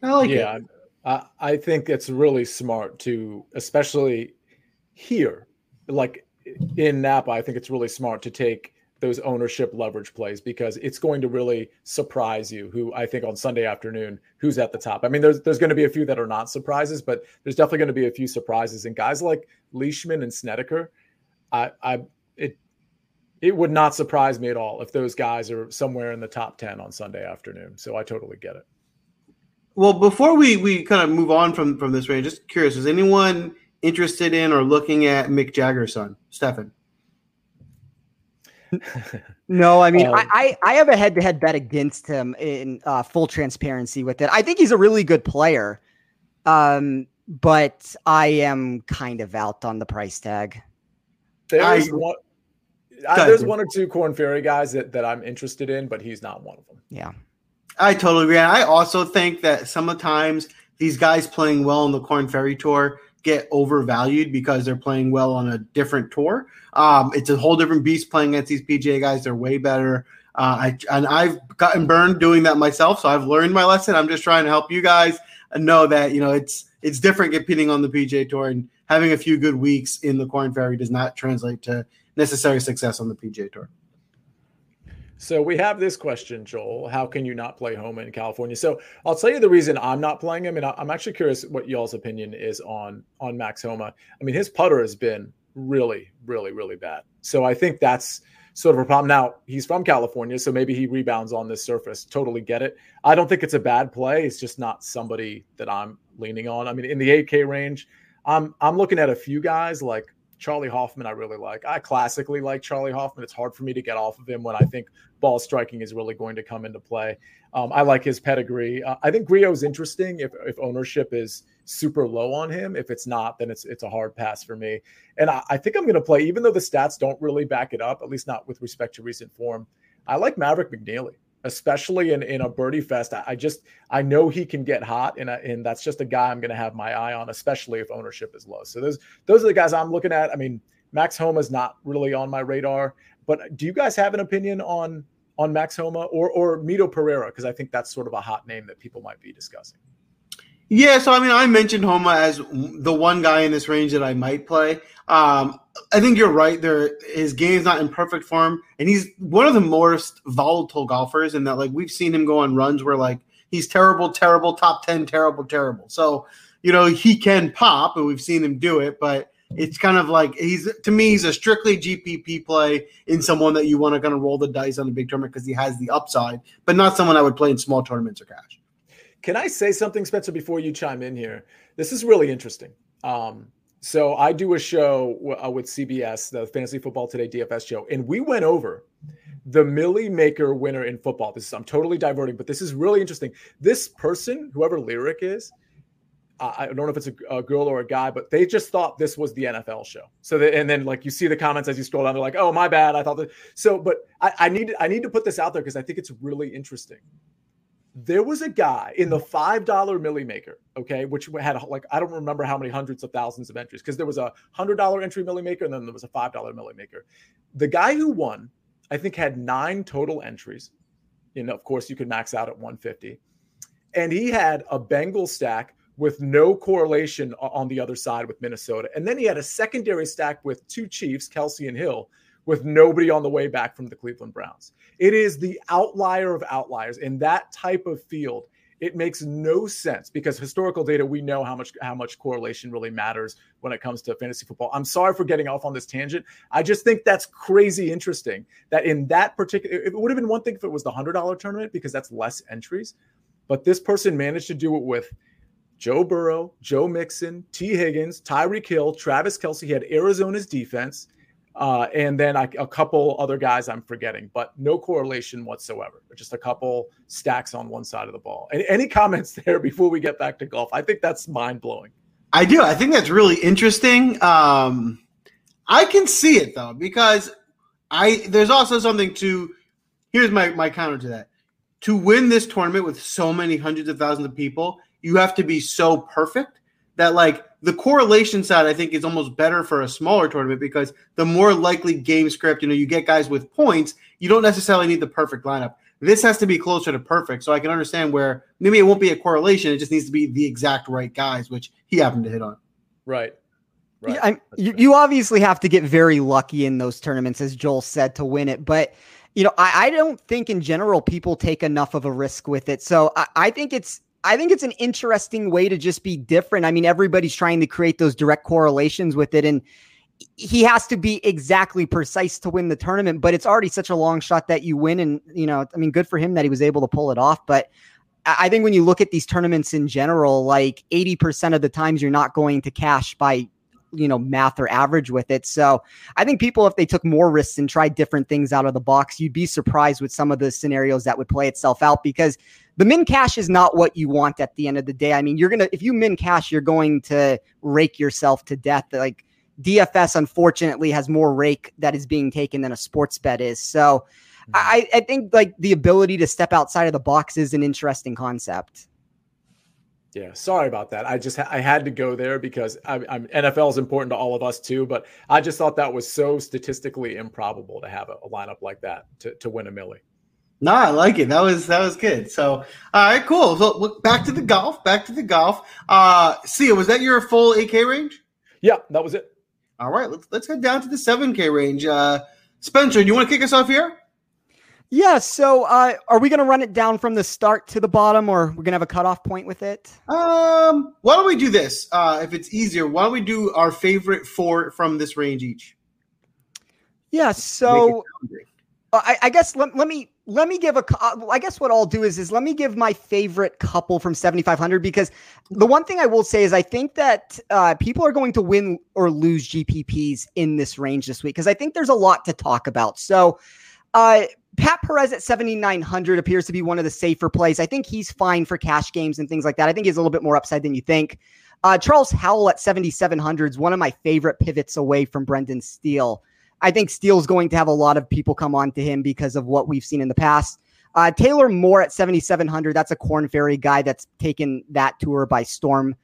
I like yeah, it. I, I think it's really smart to, especially here, like in Napa, I think it's really smart to take those ownership leverage plays because it's going to really surprise you who I think on Sunday afternoon who's at the top. I mean there's there's going to be a few that are not surprises but there's definitely going to be a few surprises and guys like Leishman and Snedeker I I it it would not surprise me at all if those guys are somewhere in the top 10 on Sunday afternoon. So I totally get it. Well, before we we kind of move on from from this range, just curious, is anyone interested in or looking at Mick Jagger's son, Stefan? No, I mean, um, I, I have a head to head bet against him in uh, full transparency with it. I think he's a really good player, um, but I am kind of out on the price tag. There's I, one. I, there's one or two Korn Ferry guys that, that I'm interested in, but he's not one of them. Yeah. I totally agree. I also think that sometimes these guys playing well on the Korn Ferry tour get overvalued because they're playing well on a different tour. Um, it's a whole different beast playing against these PGA guys. They're way better. Uh, I and I've gotten burned doing that myself, so I've learned my lesson. I'm just trying to help you guys know that you know it's it's different competing on the PGA Tour and having a few good weeks in the Korn Ferry does not translate to necessary success on the PGA Tour. So we have this question, Joel. How can you not play Homa in California? So I'll tell you the reason I'm not playing him, and I'm actually curious what y'all's opinion is on on Max Homa. I mean, his putter has been really, really, really bad. So I think that's sort of a problem. Now he's from California, so maybe he rebounds on this surface. Totally get it. I don't think it's a bad play. It's just not somebody that I'm leaning on. I mean, in the 8K range, I'm I'm looking at a few guys like Charley Hoffman, I really like. I classically like Charley Hoffman. It's hard for me to get off of him when I think ball striking is really going to come into play. Um, I like his pedigree. Uh, I think Grillo is interesting if, if ownership is super low on him. If it's not, then it's it's a hard pass for me. And I, I think I'm going to play, even though the stats don't really back it up, at least not with respect to recent form. I like Maverick McNealy especially in, in a birdie fest. I, I just I know he can get hot, and and that's just a guy I'm going to have my eye on, especially if ownership is low. So those those are the guys I'm looking at. I mean, Max Homa is not really on my radar, but do you guys have an opinion on on Max Homa or or Mito Pereira? Because I think that's sort of a hot name that people might be discussing. Yeah, so I mean, I mentioned Homa as the one guy in this range that I might play. Um, I think you're right. There, his game's not in perfect form, and he's one of the most volatile golfers. In that, like, we've seen him go on runs where like he's terrible, terrible, top ten, terrible, terrible. So, you know, he can pop, and we've seen him do it, but it's kind of like he's to me he's a strictly GPP play in someone that you want to kind of roll the dice on a big tournament because he has the upside, but not someone I would play in small tournaments or cash. Can I say something, Spencer, before you chime in here? This is really interesting. Um, so I do a show w- uh, with CBS, the Fantasy Football Today DFS show, and we went over the Milly Maker winner in football. This is I'm totally diverting, but this is really interesting. This person, whoever Lyric is, I don't know if it's a, a, girl or a guy, but they just thought this was the NFL show. So, and then like you see the comments as you scroll down, they're like, "Oh, my bad, I thought that." So, but I, I need I need to put this out there because I think it's really interesting there was a guy in the mm-hmm. five dollar milli maker, okay, which had like I don't remember how many hundreds of thousands of entries because there was a hundred dollar entry milli maker and then there was a five dollar milli maker. The guy who won, I think, had nine total entries. You know, of course, you could max out at 150, and he had a Bengal stack with no correlation on the other side with Minnesota, and then he had a secondary stack with two Chiefs, Kelce and Hill, with nobody on the way back from the Cleveland Browns. It is the outlier of outliers in that type of field. It makes no sense because historical data we know how much how much correlation really matters when it comes to fantasy football. I'm sorry for getting off on this tangent. I just think that's crazy interesting that in that particular it would have been one thing if it was the $100 tournament because that's less entries, but this person managed to do it with Joe Burrow, Joe Mixon, Tee Higgins, Tyreek Hill, Travis Kelce. He had Arizona's defense. Uh, and then I, a couple other guys I'm forgetting, but no correlation whatsoever. Just a couple stacks on one side of the ball. Any, any comments there before we get back to golf? I think that's mind blowing. I do. I think that's really interesting. Um, I can see it though because I there's also something to. Here's my my counter to that. To win this tournament with so many hundreds of thousands of people, you have to be so perfect that like the correlation side, I think, is almost better for a smaller tournament because the more likely game script, you know, you get guys with points, you don't necessarily need the perfect lineup. This has to be closer to perfect. So I can understand where maybe it won't be a correlation. It just needs to be the exact right guys, which he happened to hit on. Right. Right. Yeah, you, you obviously have to get very lucky in those tournaments, as Joel said, to win it. But you know, I, I, don't think in general people take enough of a risk with it. So I, I think it's I think it's an interesting way to just be different. I mean, everybody's trying to create those direct correlations with it. And he has to be exactly precise to win the tournament, but it's already such a long shot that you win. And, you know, I mean, good for him that he was able to pull it off. But I think when you look at these tournaments in general, like 80% of the times you're not going to cash by you know math or average with it. So i think people if they took more risks and tried different things out of the box you'd be surprised with some of the scenarios that would play itself out because the min cash is not what you want at the end of the day. I mean you're gonna if you min cash you're going to rake yourself to death. Like dfs unfortunately has more rake that is being taken than a sports bet is. So mm-hmm. I, I think like the ability to step outside of the box is an interesting concept yeah, sorry about that. I just I had to go there because I, am NFL is important to all of us too, but I just thought that was so statistically improbable to have a, a lineup like that to, to win a millie. No, I like it. That was that was good. So, all right, cool. So, look back to the golf. Back to the golf. Uh, Sia, was that your full 8K range? Yeah, that was it. All right, let's let's head down to the 7K range. Uh, Spencer, do you want to kick us off here? Yeah. So, uh, are we going to run it down from the start to the bottom, or we're going to have a cutoff point with it? Um, why don't we do this? Uh, if it's easier, why don't we do our favorite four from this range each? Yeah. So, uh, I, I guess let, let me let me give a i guess what i'll do is is let me give my favorite couple from 7500 because the one thing i will say is i think that uh, people are going to win or lose gpps in this range this week because i think there's a lot to talk about so uh, pat perez at 7900 appears to be one of the safer plays i think he's fine for cash games and things like that i think he's a little bit more upside than you think uh, charles howell at 7700 is one of my favorite pivots away from brendan steele I think Steele's going to have a lot of people come on to him because of what we've seen in the past. Uh, Taylor Moore at 7,700. That's a Korn Ferry guy that's taken that tour by storm.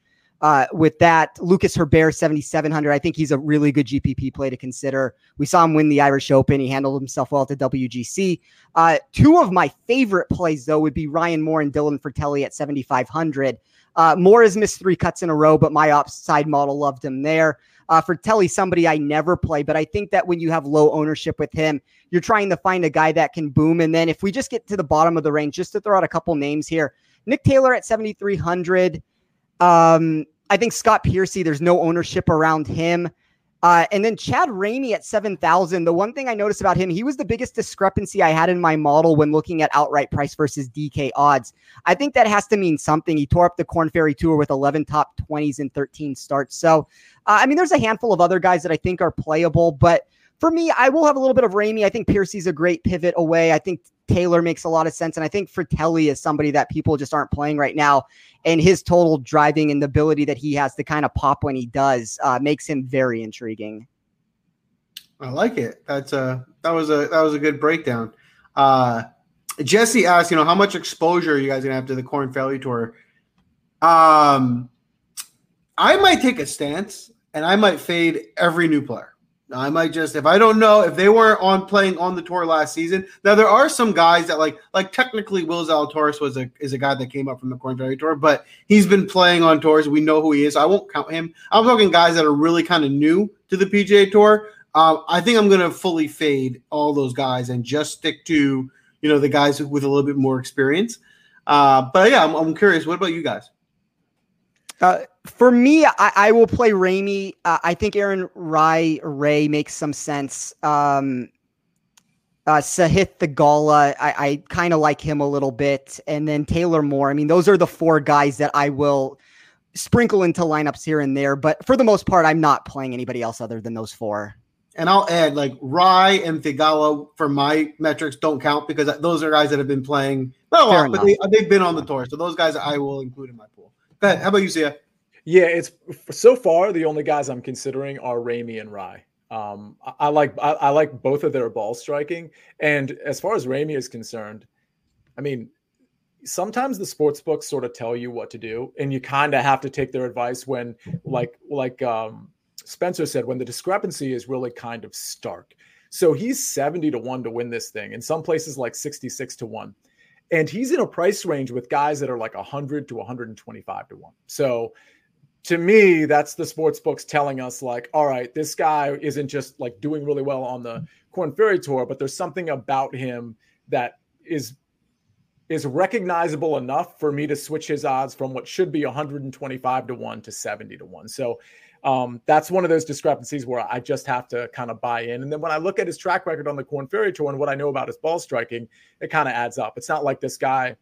Uh, with that, Lucas Herbert, 7,700. I think he's a really good GPP play to consider. We saw him win the Irish Open. He handled himself well at the WGC. Uh, two of my favorite plays, though, would be Ryan Moore and Dylan Frittelli at 7,500. Uh, Moore has missed three cuts in a row, but my upside model loved him there. Uh, Frittelli, somebody I never play, but I think that when you have low ownership with him, you're trying to find a guy that can boom. And then if we just get to the bottom of the range, just to throw out a couple names here, Nick Taylor at 7,300. Um, I think Scott Piercy, there's no ownership around him. Uh, and then Chad Ramey at 7,000. The one thing I noticed about him, he was the biggest discrepancy I had in my model when looking at outright price versus DK odds. I think that has to mean something. He tore up the Korn Ferry Tour with 11 top 20s and 13 starts. So, uh, I mean, there's a handful of other guys that I think are playable, but for me, I will have a little bit of Ramey. I think Piercy's a great pivot away. I think Taylor makes a lot of sense. And I think Frittelli is somebody that people just aren't playing right now. And his total driving and the ability that he has to kind of pop when he does uh, makes him very intriguing. I like it. That's a that was a that was a good breakdown. Uh, Jesse asked, you know, how much exposure are you guys gonna have to the Korn Ferry Tour? Um, I might take a stance and I might fade every new player. I might just if I don't know if they weren't on playing on the tour last season. Now there are some guys that like like technically Will Zalatoris was a is a guy that came up from the Korn Ferry Tour, but he's been playing on tours. We know who he is. I won't count him. I'm talking guys that are really kind of new to the PGA Tour. Uh, I think I'm going to fully fade all those guys and just stick to you know the guys with a little bit more experience. Uh, but yeah, I'm, I'm curious. What about you guys? Uh, for me, I, I, will play Ramey. Uh, I think Aaron Rai Ray makes some sense. Um, uh, Sahith I, I kind of like him a little bit, and then Taylor Moore. I mean, those are the four guys that I will sprinkle into lineups here and there. But for the most part, I'm not playing anybody else other than those four. And I'll add like Rai and Theegala for my metrics don't count because those are guys that have been playing not a lot, but they, they've been on the tour. So those guys I will include in my. How about you, Sia? Yeah, it's so far the only guys I'm considering are Ramey and Rai. Um, I, I like I, I, like both of their ball striking, and as far as Ramey is concerned, I mean, sometimes the sports books sort of tell you what to do, and you kind of have to take their advice when, like like um, Spencer said, when the discrepancy is really kind of stark. So he's seventy to one to win this thing, in some places like sixty six to one, and he's in a price range with guys that are like hundred to one hundred and twenty five to one. So to me, that's the sports books telling us, like, all right, this guy isn't just like doing really well on the Korn Ferry Tour, but there's something about him that is is recognizable enough for me to switch his odds from what should be 125 to 1 to 70 to 1. So um, that's one of those discrepancies where I just have to kind of buy in. And then when I look at his track record on the Korn Ferry Tour and what I know about his ball striking, it kind of adds up. It's not like this guy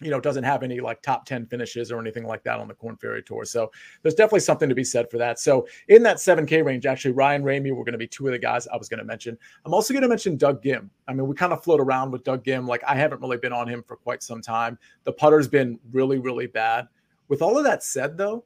you know, doesn't have any like top 10 finishes or anything like that on the Korn Ferry Tour. So there's definitely something to be said for that. So in that 7K range, actually, Ryan Ramey were going to be two of the guys I was going to mention. I'm also going to mention Doug Ghim. I mean, we kind of float around with Doug Ghim. Like, I haven't really been on him for quite some time. The putter's been really, really bad. With all of that said, though,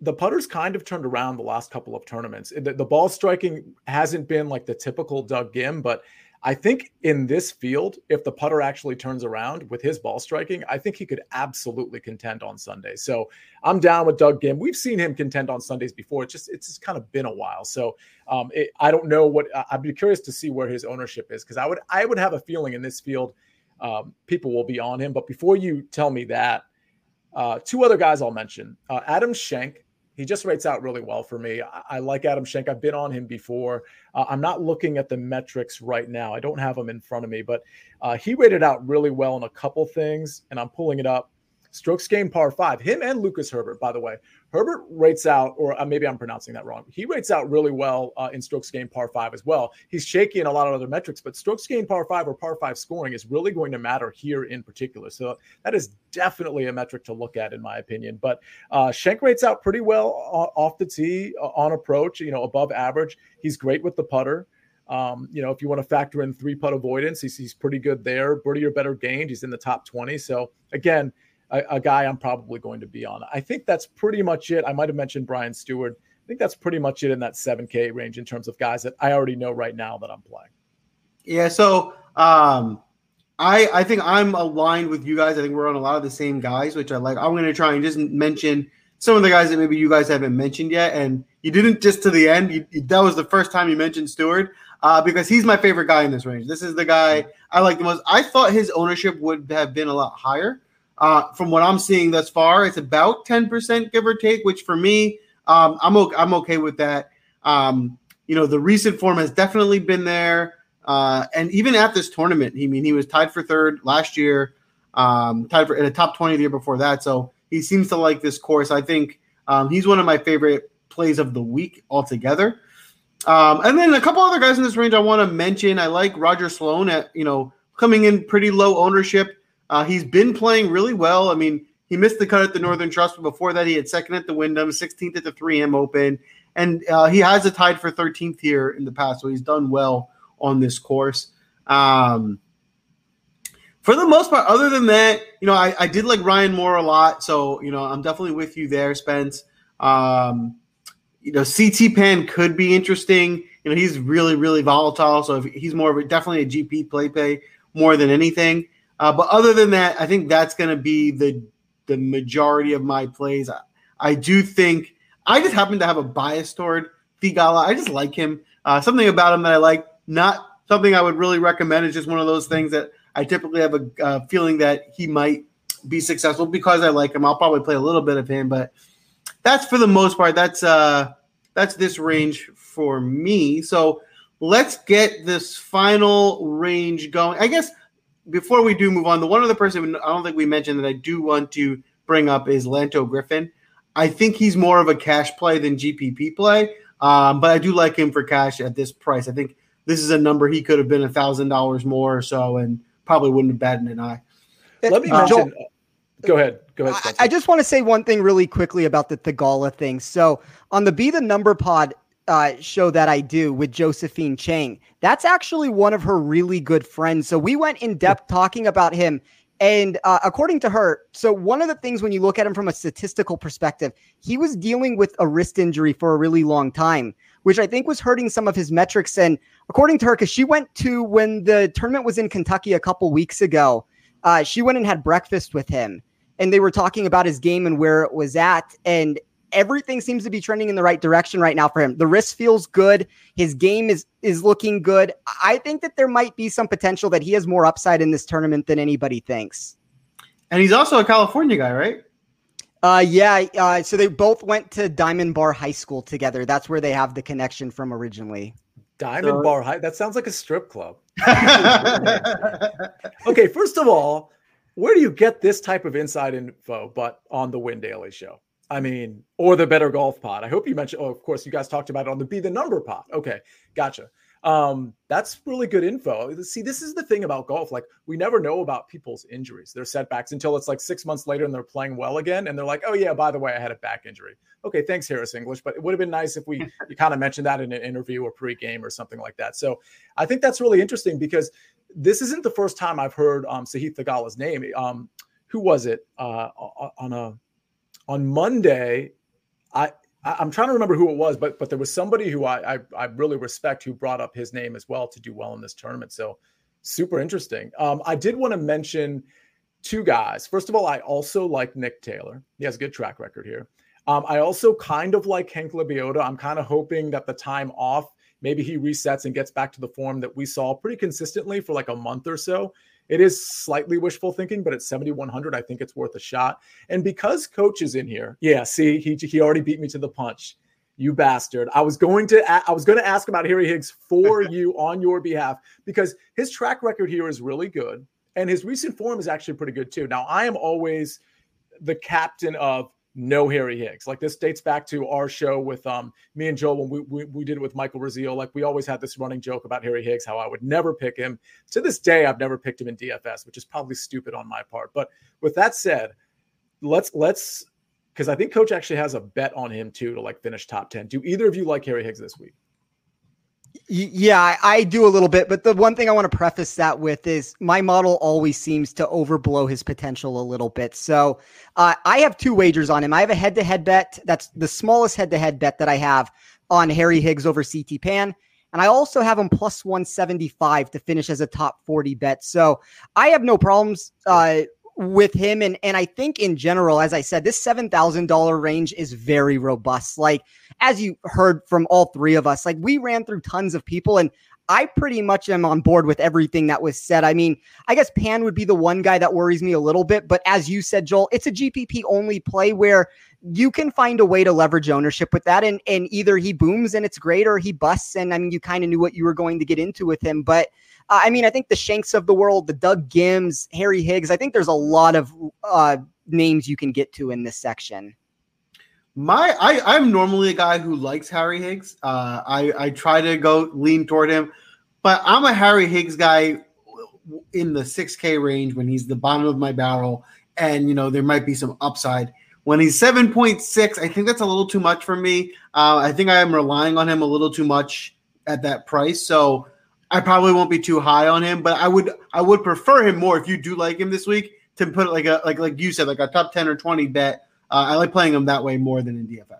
the putter's kind of turned around the last couple of tournaments. The, the ball striking hasn't been like the typical Doug Ghim, but I think in this field, if the putter actually turns around with his ball striking, I think he could absolutely contend on Sunday. So I'm down with Doug Ghim. We've seen him contend on Sundays before. It's just it's just kind of been a while. So um, it, I don't know what I'd be curious to see where his ownership is because I would I would have a feeling in this field um, people will be on him. But before you tell me that, uh, two other guys I'll mention uh, Adam Schenk he just rates out really well for me. I, I like Adam Schenk. I've been on him before. Uh, I'm not looking at the metrics right now. I don't have them in front of me, but uh, he rated out really well in a couple things, and I'm pulling it up. Strokes gained par five. Him and Lucas Herbert, by the way. Herbert rates out, or uh, maybe I'm pronouncing that wrong. He rates out really well uh, in strokes gained par five as well. He's shaky in a lot of other metrics, but strokes gained par five or par five scoring is really going to matter here in particular. So that is definitely a metric to look at, in my opinion. But uh, Schenk rates out pretty well off the tee uh, on approach, you know, above average. He's great with the putter. Um, you know, if you want to factor in three putt avoidance, he's, he's pretty good there. Birdie or better gained, he's in the top 20. So again, a, a, guy I'm probably going to be on. I think that's pretty much it. I might have mentioned Brian Stuard. I think that's pretty much it in that 7K range in terms of guys that I already know right now that I'm playing. Yeah. So um, I I think I'm aligned with you guys. I think we're on a lot of the same guys, which I like. I'm going to try and just mention some of the guys that maybe you guys haven't mentioned yet, and you didn't just to the end. You, that was the first time you mentioned Stuard uh, because he's my favorite guy in this range. This is the guy I like the most. I thought his ownership would have been a lot higher. Uh, from what I'm seeing thus far, it's about 10% give or take, which for me, um, I'm okay, I'm okay with that. Um, you know, the recent form has definitely been there. Uh, and even at this tournament, he I mean he was tied for third last year, um, tied for in a top 20 the year before that. So he seems to like this course. I think um, he's one of my favorite plays of the week altogether. Um, and then a couple other guys in this range I want to mention. I like Roger Sloan at you know coming in pretty low ownership. Uh, he's been playing really well. I mean, he missed the cut at the Northern Trust, but before that, he had second at the Wyndham, 16th at the 3M Open, and uh, he has a tied for 13th here in the past. So he's done well on this course. Um, for the most part, other than that, you know, I, I, did like Ryan Moore a lot. So, you know, I'm definitely with you there, Spence. Um, you know, CT Pan could be interesting. You know, he's really, really volatile. So he's more of a, definitely a GP play pay more than anything. Uh, but other than that, I think that's going to be the the majority of my plays. I, I, do think I just happen to have a bias toward Theegala. I just like him. Uh, something about him that I like. Not something I would really recommend. It's just one of those things that I typically have a uh, feeling that he might be successful because I like him. I'll probably play a little bit of him, but that's for the most part. That's uh that's this range for me. So let's get this final range going. I guess before we do move on, the one other person I don't think we mentioned that I do want to bring up is Lanto Griffin. I think he's more of a cash play than GPP play, um, but I do like him for cash at this price. I think this is a number he could have been a thousand dollars more or so, and probably wouldn't have batted an eye. Let me mention. Uh, go ahead. Go ahead. I, I, just want to say one thing really quickly about the Theegala thing. So on the Be the Number pod, uh, show that I do with Josephine Chang. That's actually one of her really good friends. So we went in depth talking about him. And uh, according to her, so one of the things when you look at him from a statistical perspective, he was dealing with a wrist injury for a really long time, which I think was hurting some of his metrics. And according to her, because she went to when the tournament was in Kentucky a couple weeks ago, uh, she went and had breakfast with him and they were talking about his game and where it was at. And everything seems to be trending in the right direction right now for him. The wrist feels good. His game is is looking good. I think that there might be some potential that he has more upside in this tournament than anybody thinks. And he's also a California guy, right? Uh, yeah. Uh, so they both went to Diamond Bar High School together. That's where they have the connection from originally. Diamond so, Bar High. That sounds like a strip club. okay, first of all, where do you get this type of inside info? But on the Win Daily Show. I mean, or the Better Golf Pod. I hope you mentioned. Oh, of course, you guys talked about it on the Be the Number Pod. Okay, gotcha. Um, that's really good info. See, this is the thing about golf. Like, we never know about people's injuries, their setbacks until it's like six months later and they're playing well again. And they're like, oh, yeah, by the way, I had a back injury. Okay, thanks, Harris English. But it would have been nice if we you kind of mentioned that in an interview or pre-game or something like that. So I think that's really interesting because this isn't the first time I've heard um, Sahith Theegala's name. Um, who was it uh, on a on Monday, I I'm trying to remember who it was, but but there was somebody who I, I, I really respect who brought up his name as well to do well in this tournament. So super interesting. Um, I did want to mention two guys. First of all, I also like Nick Taylor. He has a good track record here. Um, I also kind of like Hank Lebioda. I'm kind of hoping that the time off, maybe he resets and gets back to the form that we saw pretty consistently for like a month or so. It is slightly wishful thinking, but at 7,100, I think it's worth a shot. And because coach is in here, yeah, see, he, he already beat me to the punch. You bastard. I was going to I was going to ask about Harry Higgs for you on your behalf because his track record here is really good and his recent form is actually pretty good too. Now, I am always the captain of no Harry Higgs. Like this dates back to our show with um me and Joel when we, we, we did it with Michael Raziel. Like we always had this running joke about Harry Higgs, how I would never pick him. To this day, I've never picked him in DFS, which is probably stupid on my part. But with that said, let's let's because I think Coach actually has a bet on him too to like finish top 10. Do either of you like Harry Higgs this week? Yeah, I, do a little bit, but the one thing I want to preface that with is my model always seems to overblow his potential a little bit. So uh, I have two wagers on him. I have a head-to-head bet. That's the smallest head-to-head bet that I have on Harry Higgs over CT Pan. And I also have him plus 175 to finish as a top 40 bet. So I have no problems uh, with him. And, and I think in general, as I said, this $7,000 range is very robust. Like, as you heard from all three of us, like we ran through tons of people and I pretty much am on board with everything that was said. I mean, I guess Pan would be the one guy that worries me a little bit, but as you said, Joel, it's a GPP only play where you can find a way to leverage ownership with that. And, and either he booms and it's great or he busts. And I mean, you kind of knew what you were going to get into with him. But uh, I mean, I think the Schenks of the world, the Doug Ghims, Harry Higgs, I think there's a lot of uh, names you can get to in this section. My, I, I'm normally a guy who likes Harry Higgs. Uh, I, I try to go lean toward him, but I'm a Harry Higgs guy in the 6K range when he's the bottom of my barrel, and you know there might be some upside. When he's 7.6, I think that's a little too much for me. Uh, I think I am relying on him a little too much at that price. So I probably won't be too high on him, but I would I would prefer him more if you do like him this week to put like a like like you said like a top 10 or 20 bet. Uh, I like playing him that way more than in DFS.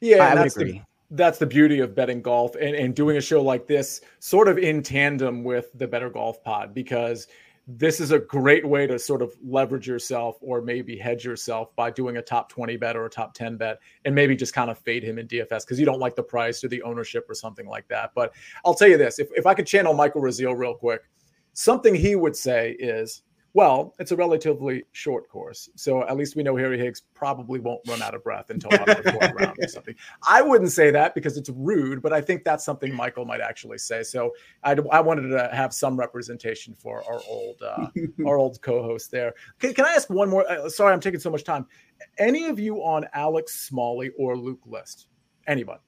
Yeah, I that's agree. The, that's the beauty of betting golf and, and doing a show like this sort of in tandem with the Better Golf Pod because – this is a great way to sort of leverage yourself or maybe hedge yourself by doing a top 20 bet or a top 10 bet and maybe just kind of fade him in DFS because you don't like the price or the ownership or something like that. But I'll tell you this if, if I could channel Michael Raziel real quick, something he would say is well, it's a relatively short course, so at least we know Harry Higgs probably won't run out of breath until the fourth round or something. I wouldn't say that because it's rude, but I think that's something Michael might actually say. So I, I wanted to have some representation for our old uh, our old co-host there. Can, can, I ask one more? Uh, sorry, I'm taking so much time. Any of you on Alex Smalley or Luke List? Anybody?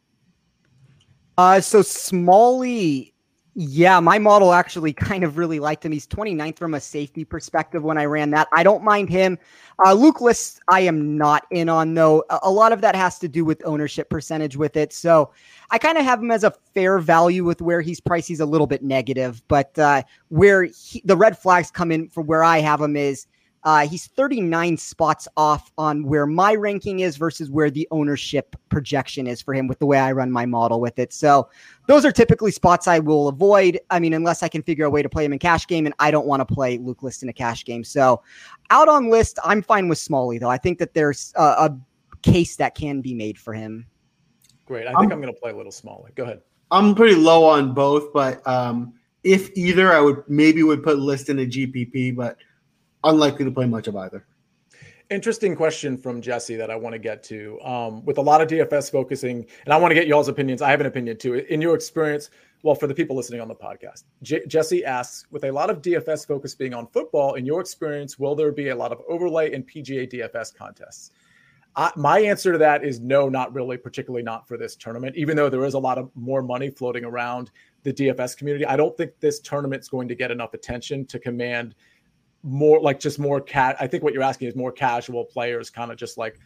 Uh, so Smalley yeah, my model actually kind of really liked him. He's 29th from a safety perspective when I ran that. I don't mind him. Uh, Luke List, I am not in on, though. A, lot of that has to do with ownership percentage with it. So I kind of have him as a fair value with where he's priced. He's a little bit negative, but uh, where he, the red flags come in for where I have him is – uh, he's 39 spots off on where my ranking is versus where the ownership projection is for him with the way I run my model with it. So those are typically spots I will avoid. I mean, unless I can figure a way to play him in cash game, and I don't want to play Luke List in a cash game. So out on list, I'm fine with Smalley though. I think that there's a, a case that can be made for him. Great. I think I'm, I'm going to play a little Smalley. Go ahead. I'm pretty low on both, but um, if either, I would maybe would put List in a GPP, but unlikely to play much of either. Interesting question from Jesse that I want to get to. Um, with a lot of DFS focusing, and I want to get y'all's opinions. I have an opinion too. In your experience, well, for the people listening on the podcast, J- Jesse asks, with a lot of DFS focus being on football, in your experience, will there be a lot of overlay in PGA DFS contests? I, my answer to that is no, not really, particularly not for this tournament. Even though there is a lot of more money floating around the DFS community, I don't think this tournament's going to get enough attention to command more like just more cat. I think what you're asking is more casual players, kind of just like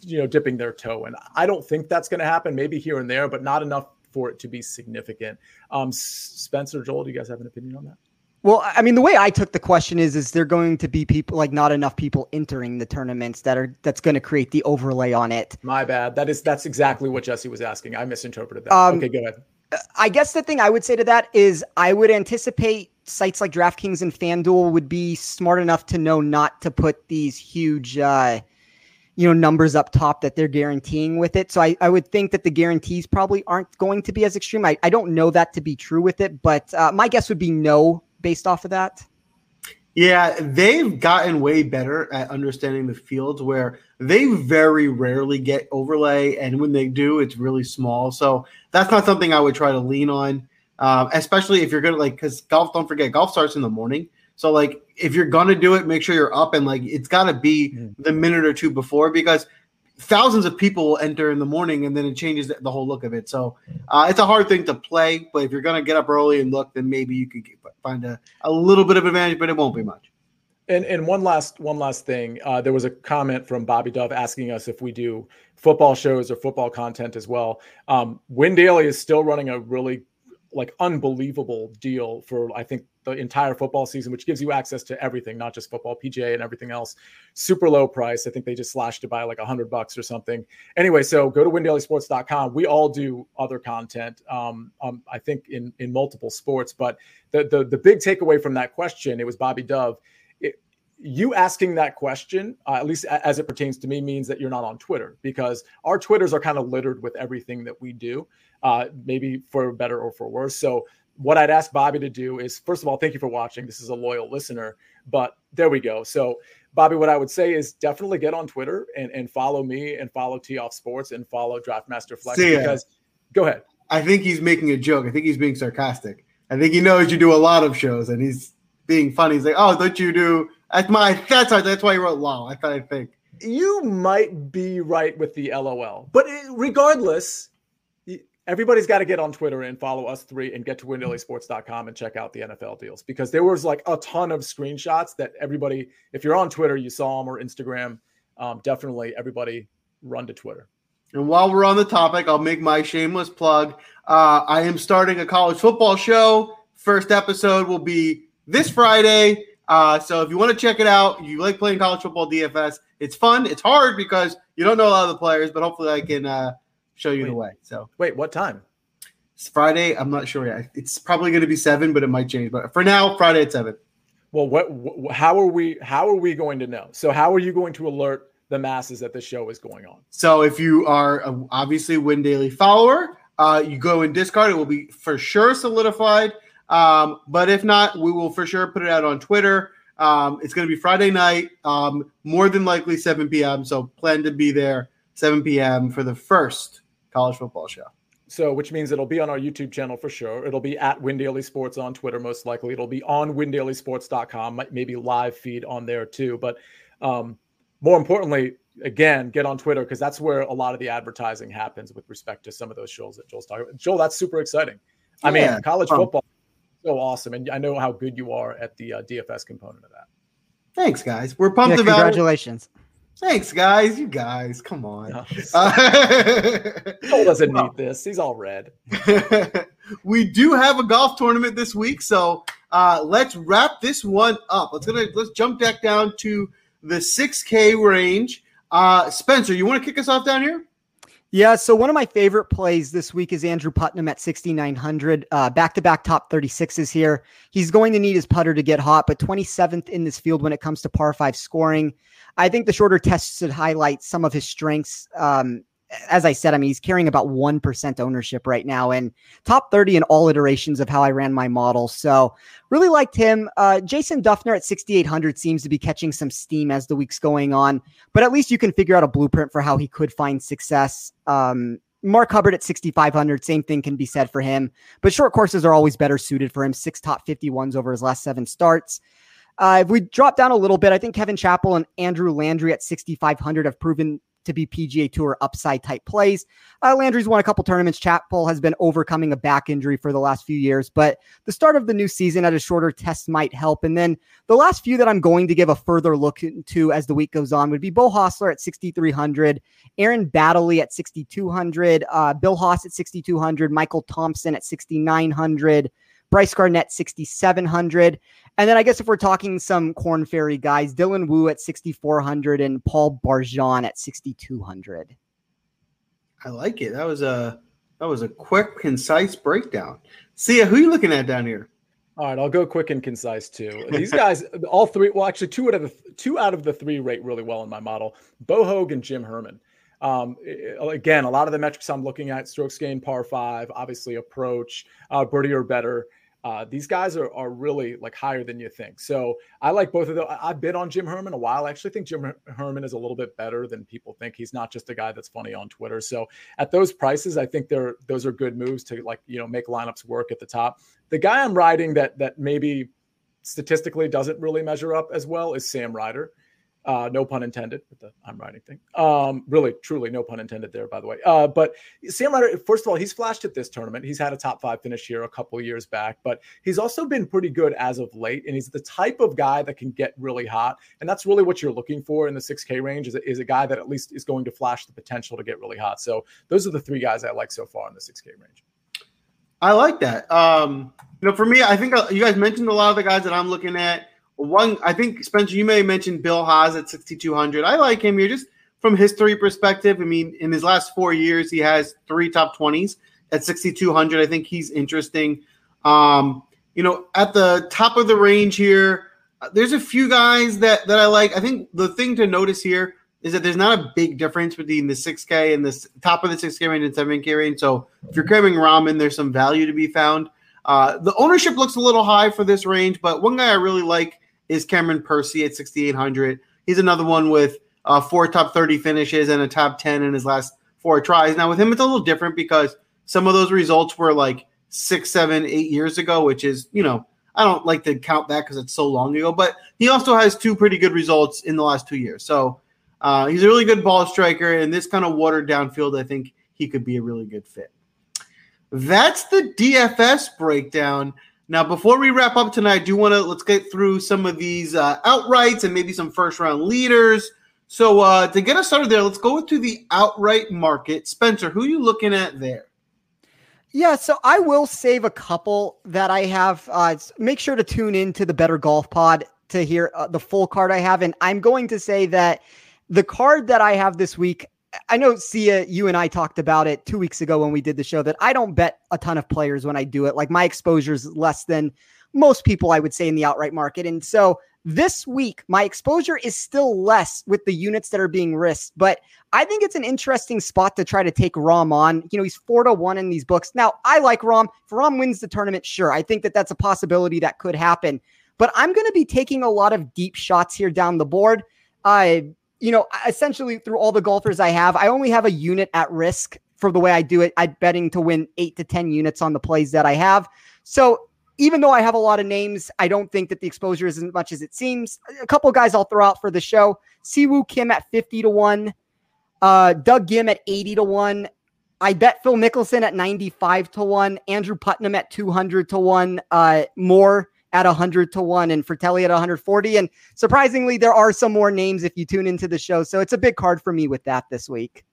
you know dipping their toe in. I don't think that's going to happen. Maybe here and there, but not enough for it to be significant. Um, Spencer, Joel, do you guys have an opinion on that? Well, I mean, the way I took the question is, is there going to be people like not enough people entering the tournaments that are that's going to create the overlay on it? My bad. That is that's exactly what Jesse was asking. I misinterpreted that. Um, okay, go ahead. I guess the thing I would say to that is I would anticipate sites like DraftKings and FanDuel would be smart enough to know not to put these huge, uh, you know, numbers up top that they're guaranteeing with it. So I, I would think that the guarantees probably aren't going to be as extreme. I, I don't know that to be true with it, but uh, my guess would be no based off of that. Yeah, they've gotten way better at understanding the fields where they very rarely get overlay, and when they do, it's really small. So that's not something I would try to lean on, um, especially if you're gonna like because golf. Don't forget, golf starts in the morning. So like if you're gonna do it, make sure you're up and like it's got to be mm. the minute or two before because thousands of people will enter in the morning and then it changes the, the whole look of it. So uh, it's a hard thing to play, but if you're going to get up early and look, then maybe you could find a, a little bit of advantage, but it won't be much. And, and one last one last thing, uh, there was a comment from Bobby Dove asking us if we do football shows or football content as well. Um, Win Daily is still running a really like unbelievable deal for I think the entire football season, which gives you access to everything, not just football, PGA and everything else. Super low price. I think they just slashed it by like a hundred bucks or something. Anyway, so go to windailysports.com. We all do other content. Um, um, I think in in multiple sports, but the the the big takeaway from that question, it was Bobby Dove. You asking that question, uh, at least as it pertains to me, means that you're not on Twitter because our Twitters are kind of littered with everything that we do, uh, maybe for better or for worse. So what I'd ask Bobby to do is, first of all, thank you for watching. This is a loyal listener, but there we go. So, Bobby, what I would say is definitely get on Twitter and, and follow me and follow Tee Off Sports and follow Draftmaster Flex See because go ahead. I think he's making a joke. I think he's being sarcastic. I think he knows you do a lot of shows and he's being funny. He's like, oh, don't you do that's my that's why that's why he wrote lol. I thought I think. You might be right with the LOL. But regardless, everybody's got to get on Twitter and follow us three and get to windailysports.com and check out the NFL deals because there was like a ton of screenshots that everybody, if you're on Twitter, you saw them or Instagram, um, definitely everybody run to Twitter. And while we're on the topic, I'll make my shameless plug. Uh, I am starting a college football show. First episode will be this Friday. Uh, so if you want to check it out, you like playing college football DFS, it's fun. It's hard because you don't know a lot of the players, but hopefully I can uh, show you wait, the way. So wait, what time? It's Friday. I'm not sure yet. It's probably going to be seven, but it might change. But for now, Friday at seven. Well, what, what? How are we? How are we going to know? So how are you going to alert the masses that the show is going on? So if you are a, obviously Win Daily follower, uh, you go in Discord. It will be for sure solidified. Um, but if not, we will for sure put it out on Twitter. Um, it's going to be Friday night, um, more than likely 7 p.m. So plan to be there 7 p.m. for the first college football show. So, which means it'll be on our YouTube channel for sure. It'll be at Win Daily Sports on Twitter, most likely. It'll be on windailysports.com, maybe live feed on there too. But um, more importantly, again, get on Twitter because that's where a lot of the advertising happens with respect to some of those shows that Joel's talking about. Joel, that's super exciting. Yeah. I mean, college football so awesome, and I know how good you are at the uh, DFS component of that. Thanks, guys. We're pumped yeah, about. Congratulations. Thanks, guys. You guys, come on. No, Joel doesn't well, need this. He's all red. we do have a golf tournament this week, so uh, let's wrap this one up. Let's gonna let's jump back down to the 6K range. Uh, Spencer, you want to kick us off down here? Yeah, so one of my favorite plays this week is Andrew Putnam at 6,900. Back to back top 36s here. He's going to need his putter to get hot, but 27th in this field when it comes to par five scoring. I think the shorter tests should highlight some of his strengths. Um, as I said, I mean, he's carrying about 1% ownership right now and top 30 in all iterations of how I ran my model. So, really liked him. Uh, Jason Dufner at 6,800 seems to be catching some steam as the week's going on, but at least you can figure out a blueprint for how he could find success. Um, Mark Hubbard at 6,500, same thing can be said for him, but short courses are always better suited for him. Six top 51s over his last seven starts. Uh, if we drop down a little bit, I think Kevin Chappell and Andrew Landry at 6,500 have proven to be PGA Tour upside type plays. Uh, Landry's won a couple tournaments. Chappell has been overcoming a back injury for the last few years, but the start of the new season at a shorter test might help. And then the last few that I'm going to give a further look into as the week goes on would be Beau Hossler at 6,300, Aaron Baddeley at 6,200, uh, Bill Haas at 6,200, Michael Thompson at 6,900. Brice Garnett 6,700. And then I guess if we're talking some Korn Ferry guys, Dylan Wu at 6,400 and Paul Barjon at 6,200. I like it. That was a that was a quick, concise breakdown. See, who you looking at down here? All right, I'll go quick and concise too. These guys, all three, well, actually, two out of the two out of the three rate really well in my model. Bo Hoag and Jim Herman. Um, again, a lot of the metrics I'm looking at: strokes gained, par five, obviously approach, uh, birdie or better. Uh, these guys are, are really like higher than you think. So I like both of them. I, have been on Jim Herman a while. I actually think Jim Herman is a little bit better than people think. He's not just a guy that's funny on Twitter. So at those prices, I think they're those are good moves to like you know make lineups work at the top. The guy I'm riding that that maybe statistically doesn't really measure up as well is Sam Ryder. Uh, no pun intended with the I'm writing thing. Um, really, truly, no pun intended there, by the way. Uh, but Sam Ryder, first of all, he's flashed at this tournament. He's had a top five finish here a couple years back, but he's also been pretty good as of late. And he's the type of guy that can get really hot. And that's really what you're looking for in the 6K range is, is a guy that at least is going to flash the potential to get really hot. So those are the three guys I like so far in the 6K range. I like that. Um, you know, for me, I think uh, you guys mentioned a lot of the guys that I'm looking at. One, I think Spencer, you may have mentioned Bill Haas at 6,200. I like him here just from history perspective. I mean, in his last four years, he has three top 20s at 6,200. I think he's interesting. Um, you know, at the top of the range here, uh, there's a few guys that that I like. I think the thing to notice here is that there's not a big difference between the 6K and the top of the 6K range and 7K range. So if you're craving ramen, there's some value to be found. Uh, the ownership looks a little high for this range, but one guy I really like is Cameron Percy at 6,800. He's another one with uh, four top 30 finishes and a top 10 in his last four tries. Now, with him, it's a little different because some of those results were like six, seven, eight years ago, which is, you know, I don't like to count that because it's so long ago, but he also has two pretty good results in the last two years. So uh, he's a really good ball striker, and this kind of watered down field, I think he could be a really good fit. That's the DFS breakdown. Now, before we wrap up tonight, I do want to let's get through some of these uh, outrights and maybe some first round leaders. So uh, to get us started there, let's go to the outright market. Spencer, who are you looking at there? Yeah, so I will save a couple that I have. Uh, make sure to tune in to the Better Golf Pod to hear uh, the full card I have, and I'm going to say that the card that I have this week I know, Sia, you and I talked about it two weeks ago when we did the show that I don't bet a ton of players when I do it. Like my exposure is less than most people, I would say, in the outright market. And so this week, my exposure is still less with the units that are being risked, but I think it's an interesting spot to try to take Rahm on. You know, he's four to one in these books. Now, I like Rahm. If Rahm wins the tournament, sure, I think that that's a possibility that could happen. But I'm going to be taking a lot of deep shots here down the board. Uh, you know, essentially through all the golfers I have, I only have a unit at risk for the way I do it. I'm betting to win eight to 10 units on the plays that I have. So even though I have a lot of names, I don't think that the exposure is as much as it seems. A couple guys I'll throw out for the show Si Woo Kim at 50 to 1, uh, Doug Ghim at 80 to 1. I bet Phil Mickelson at 95 to 1, Andrew Putnam at 200 to 1, uh, Moore at 100 to 1 and Frittelli at 140. And surprisingly, there are some more names if you tune into the show. So it's a big card for me with that this week.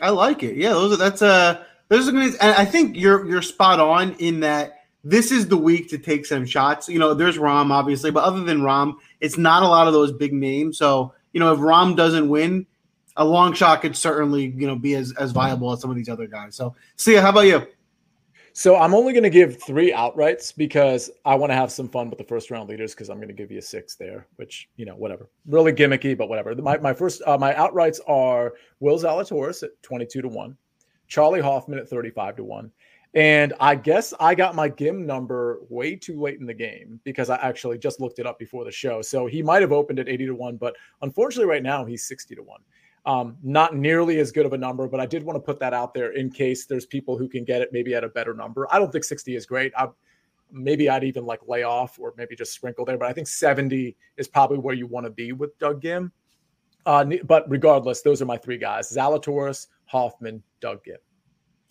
I like it. Yeah, those are that's uh those are gonna and I think you're you're spot on in that this is the week to take some shots. You know, there's Rahm obviously, but other than Rahm, it's not a lot of those big names. So, you know, if Rahm doesn't win, a long shot could certainly, you know, be as, as viable as some of these other guys. So, Sia, how about you? So I'm only going to give three outrights because I want to have some fun with the first round leaders because I'm going to give you a six there, which you know whatever, really gimmicky, but whatever. My my first uh, my outrights are Will Zalatoris at 22 to one, Charley Hoffman at 35 to one, and I guess I got my Ghim number way too late in the game because I actually just looked it up before the show. So he might have opened at 80 to one, but unfortunately right now he's 60 to one. Um, not nearly as good of a number, but I did want to put that out there in case there's people who can get it maybe at a better number. I don't think 60 is great. I, maybe I'd even like lay off or maybe just sprinkle there, but I think 70 is probably where you want to be with Doug Ghim. Uh, but regardless, those are my three guys: Zalatoris, Hoffman, Doug Ghim.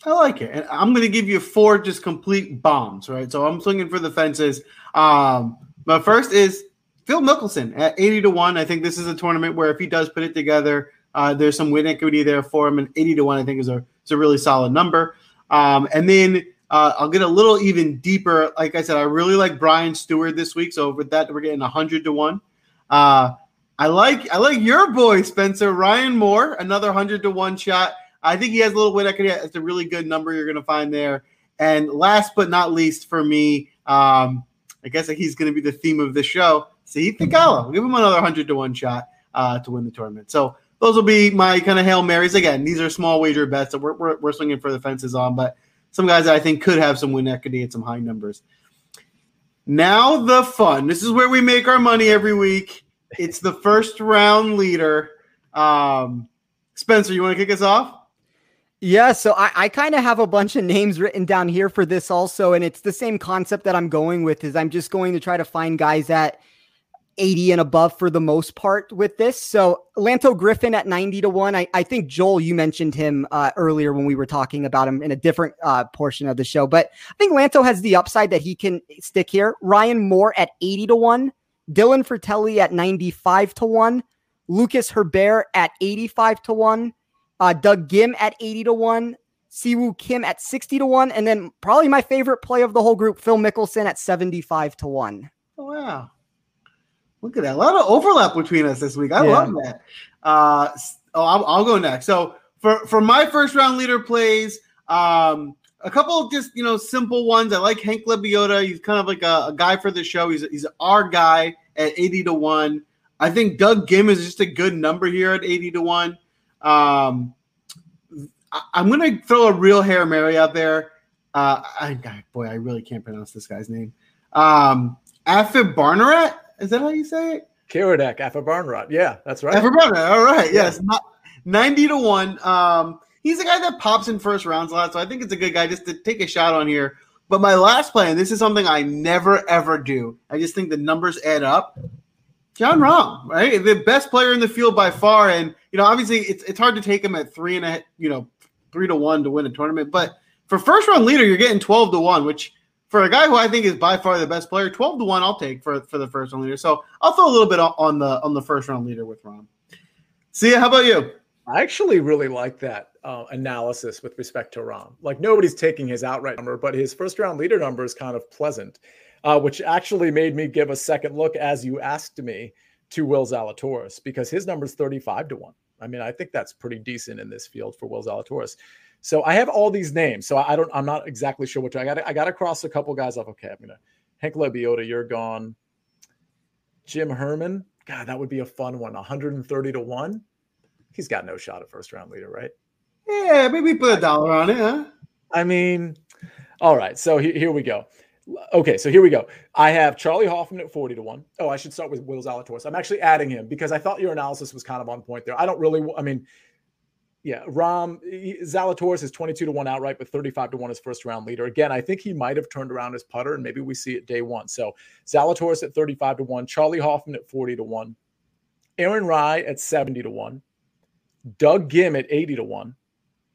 I like it. And I'm going to give you four just complete bombs, right? So I'm swinging for the fences. Um, but first is Phil Mickelson at 80 to 1. I think this is a tournament where if he does put it together, uh, there's some win equity there for him, and 80 to one I think is a is a really solid number. Um, and then uh, I'll get a little even deeper. Like I said, I really like Brian Stuard this week, so with that we're getting 100 to one. Uh, I like I like your boy Spencer Ryan Moore, another 100 to one shot. I think he has a little win equity. It's a really good number you're going to find there. And last but not least for me, um, I guess he's going to be the theme of the show. Sahith Theegala. Give him another 100 to 1 shot uh, to win the tournament. So those will be my kind of hail marys. Again, these are small wager bets that we're, we're, we're swinging for the fences on. But some guys that I think could have some win equity and some high numbers. Now the fun. This is where we make our money every week. It's the first round leader. Um, Spencer, you want to kick us off? Yeah, so I, I kind of have a bunch of names written down here for this also, and it's the same concept that I'm going with. Is I'm just going to try to find guys at 80 and above for the most part with this. So Lanto Griffin at 90 to 1. I, I think Joel, you mentioned him uh, earlier when we were talking about him in a different uh, portion of the show, but I think Lanto has the upside that he can stick here. Ryan Moore at 80 to 1. Dylan Frittelli at 95 to 1. Lucas Herbert at 85 to 1. Uh, Doug Ghim at 80 to 1. Si Woo Kim at 60 to 1. And then probably my favorite play of the whole group, Phil Mickelson at 75 to 1. Oh, wow. Look at that. A lot of overlap between us this week. I yeah. love that. Uh, oh, I'll, I'll, go next. So for, for my first round leader plays, um, a couple of just, you know, simple ones. I like Hank Lebioda. He's kind of like a, a guy for the show. He's, he's our guy at 80 to 1. I think Doug Ghim is just a good number here at 80 to 1. Um, I, am going to throw a real Hair Mary out there. Uh, I, boy, I really can't pronounce this guy's name. Um, Aphibarnrat. Is that how you say it? Kiradech, Afib Yeah, that's right. Afib All right. Yeah. Yes. Not, 90 to 1. Um, he's a guy that pops in first rounds a lot. So I think it's a good guy just to take a shot on here. But my last play, and this is something I never ever do. I just think the numbers add up. Jon Rahm, right? The best player in the field by far. And, you know, obviously it's, it's hard to take him at three and a, you know, three to one to win a tournament. But for first round leader, you're getting 12 to one, which for a guy who I think is by far the best player, 12 to one, I'll take for, for the first round leader. So I'll throw a little bit on the, on the first round leader with Rahm. See, how about you? I actually really like that uh, analysis with respect to Rahm. Like nobody's taking his outright number, but his first round leader number is kind of pleasant uh, which actually made me give a second look as you asked me to Will Zalatoris because his number is 35 to 1. I mean, I think that's pretty decent in this field for Will Zalatoris. So I have all these names. So I don't, I'm not exactly sure which I got. I got to cross a couple guys off. Okay, I'm gonna Hank Lebioda, you're gone. Jim Herman, God, that would be a fun one. 130 to one. He's got no shot at first round leader, right? Yeah, maybe put a dollar on it, huh? I mean, all right. So he, here we go. Okay, so here we go. I have Charley Hoffman at 40 to 1. Oh, I should start with Will Zalatoris. I'm actually adding him because I thought your analysis was kind of on point there. I don't really, I mean, yeah, Rom Zalatoris is 22 to 1 outright, but 35 to 1 is first round leader. Again, I think he might have turned around his putter, and maybe we see it day one. So Zalatoris at 35 to 1, Charley Hoffman at 40 to 1, Aaron Rai at 70 to 1, Doug Ghim at 80 to 1,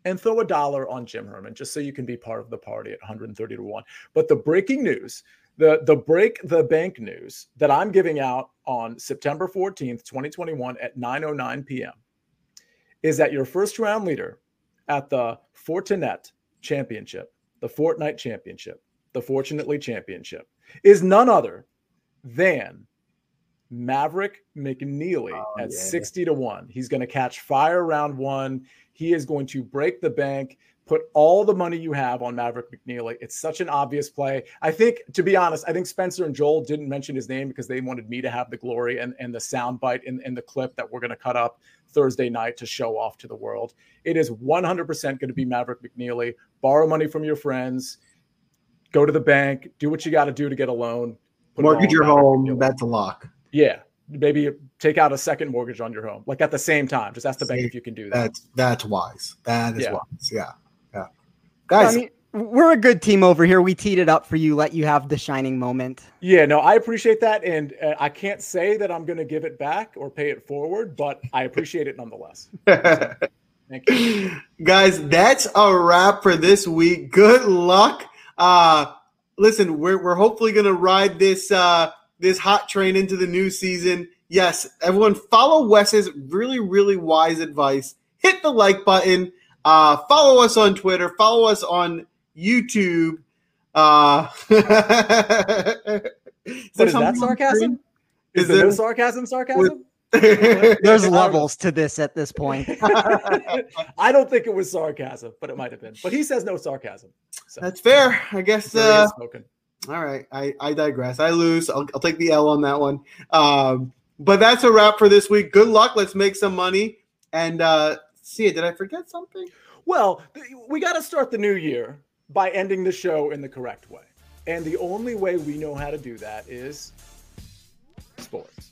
and throw a dollar on Jim Herman just so you can be part of the party at 130 to 1. But the breaking news, the the break the bank news that I'm giving out on September 14th, 2021 at 9:09 p.m. is that your first round leader at the Fortinet Championship, the Fortnite Championship, the Fortunately Championship is none other than Maverick McNealy oh, at yeah. 60 to 1. He's going to catch fire round one. He is going to break the bank, put all the money you have on Maverick McNealy. It's such an obvious play. I think, to be honest, I think Spencer and Joel didn't mention his name because they wanted me to have the glory and, and the soundbite in, in the clip that we're going to cut up Thursday night to show off to the world. It is 100% going to be Maverick McNealy. Borrow money from your friends, go to the bank, do what you got to do to get a loan. Mortgage your home. That's a lock. Yeah, maybe take out a second mortgage on your home, like at the same time. Just ask the bank if you can do that. That's that's wise. That is yeah. wise. Yeah, yeah. Guys, I mean, we're a good team over here. We teed it up for you, let you have the shining moment. Yeah, no, I appreciate that, and uh, I can't say that I'm going to give it back or pay it forward, but I appreciate it nonetheless. So, thank you, guys. That's a wrap for this week. Good luck. Uh, listen, we're we're hopefully going to ride this. Uh, this hot train into the new season. Yes, everyone follow Wes's really, really wise advice. Hit the like button. Uh, follow us on Twitter. Follow us on YouTube. Uh, is, is that sarcasm? Is, is there no sarcasm? Sarcasm? There's levels to this at this point. I don't think it was sarcasm, but it might have been. But he says no sarcasm. So. That's fair. I guess. Uh, all right, I, I digress. I lose. I'll, I'll take the L on that one. Um, but that's a wrap for this week. Good luck. Let's make some money. And uh, see, did I forget something? Well, we got to start the new year by ending the show in the correct way. And the only way we know how to do that is sports.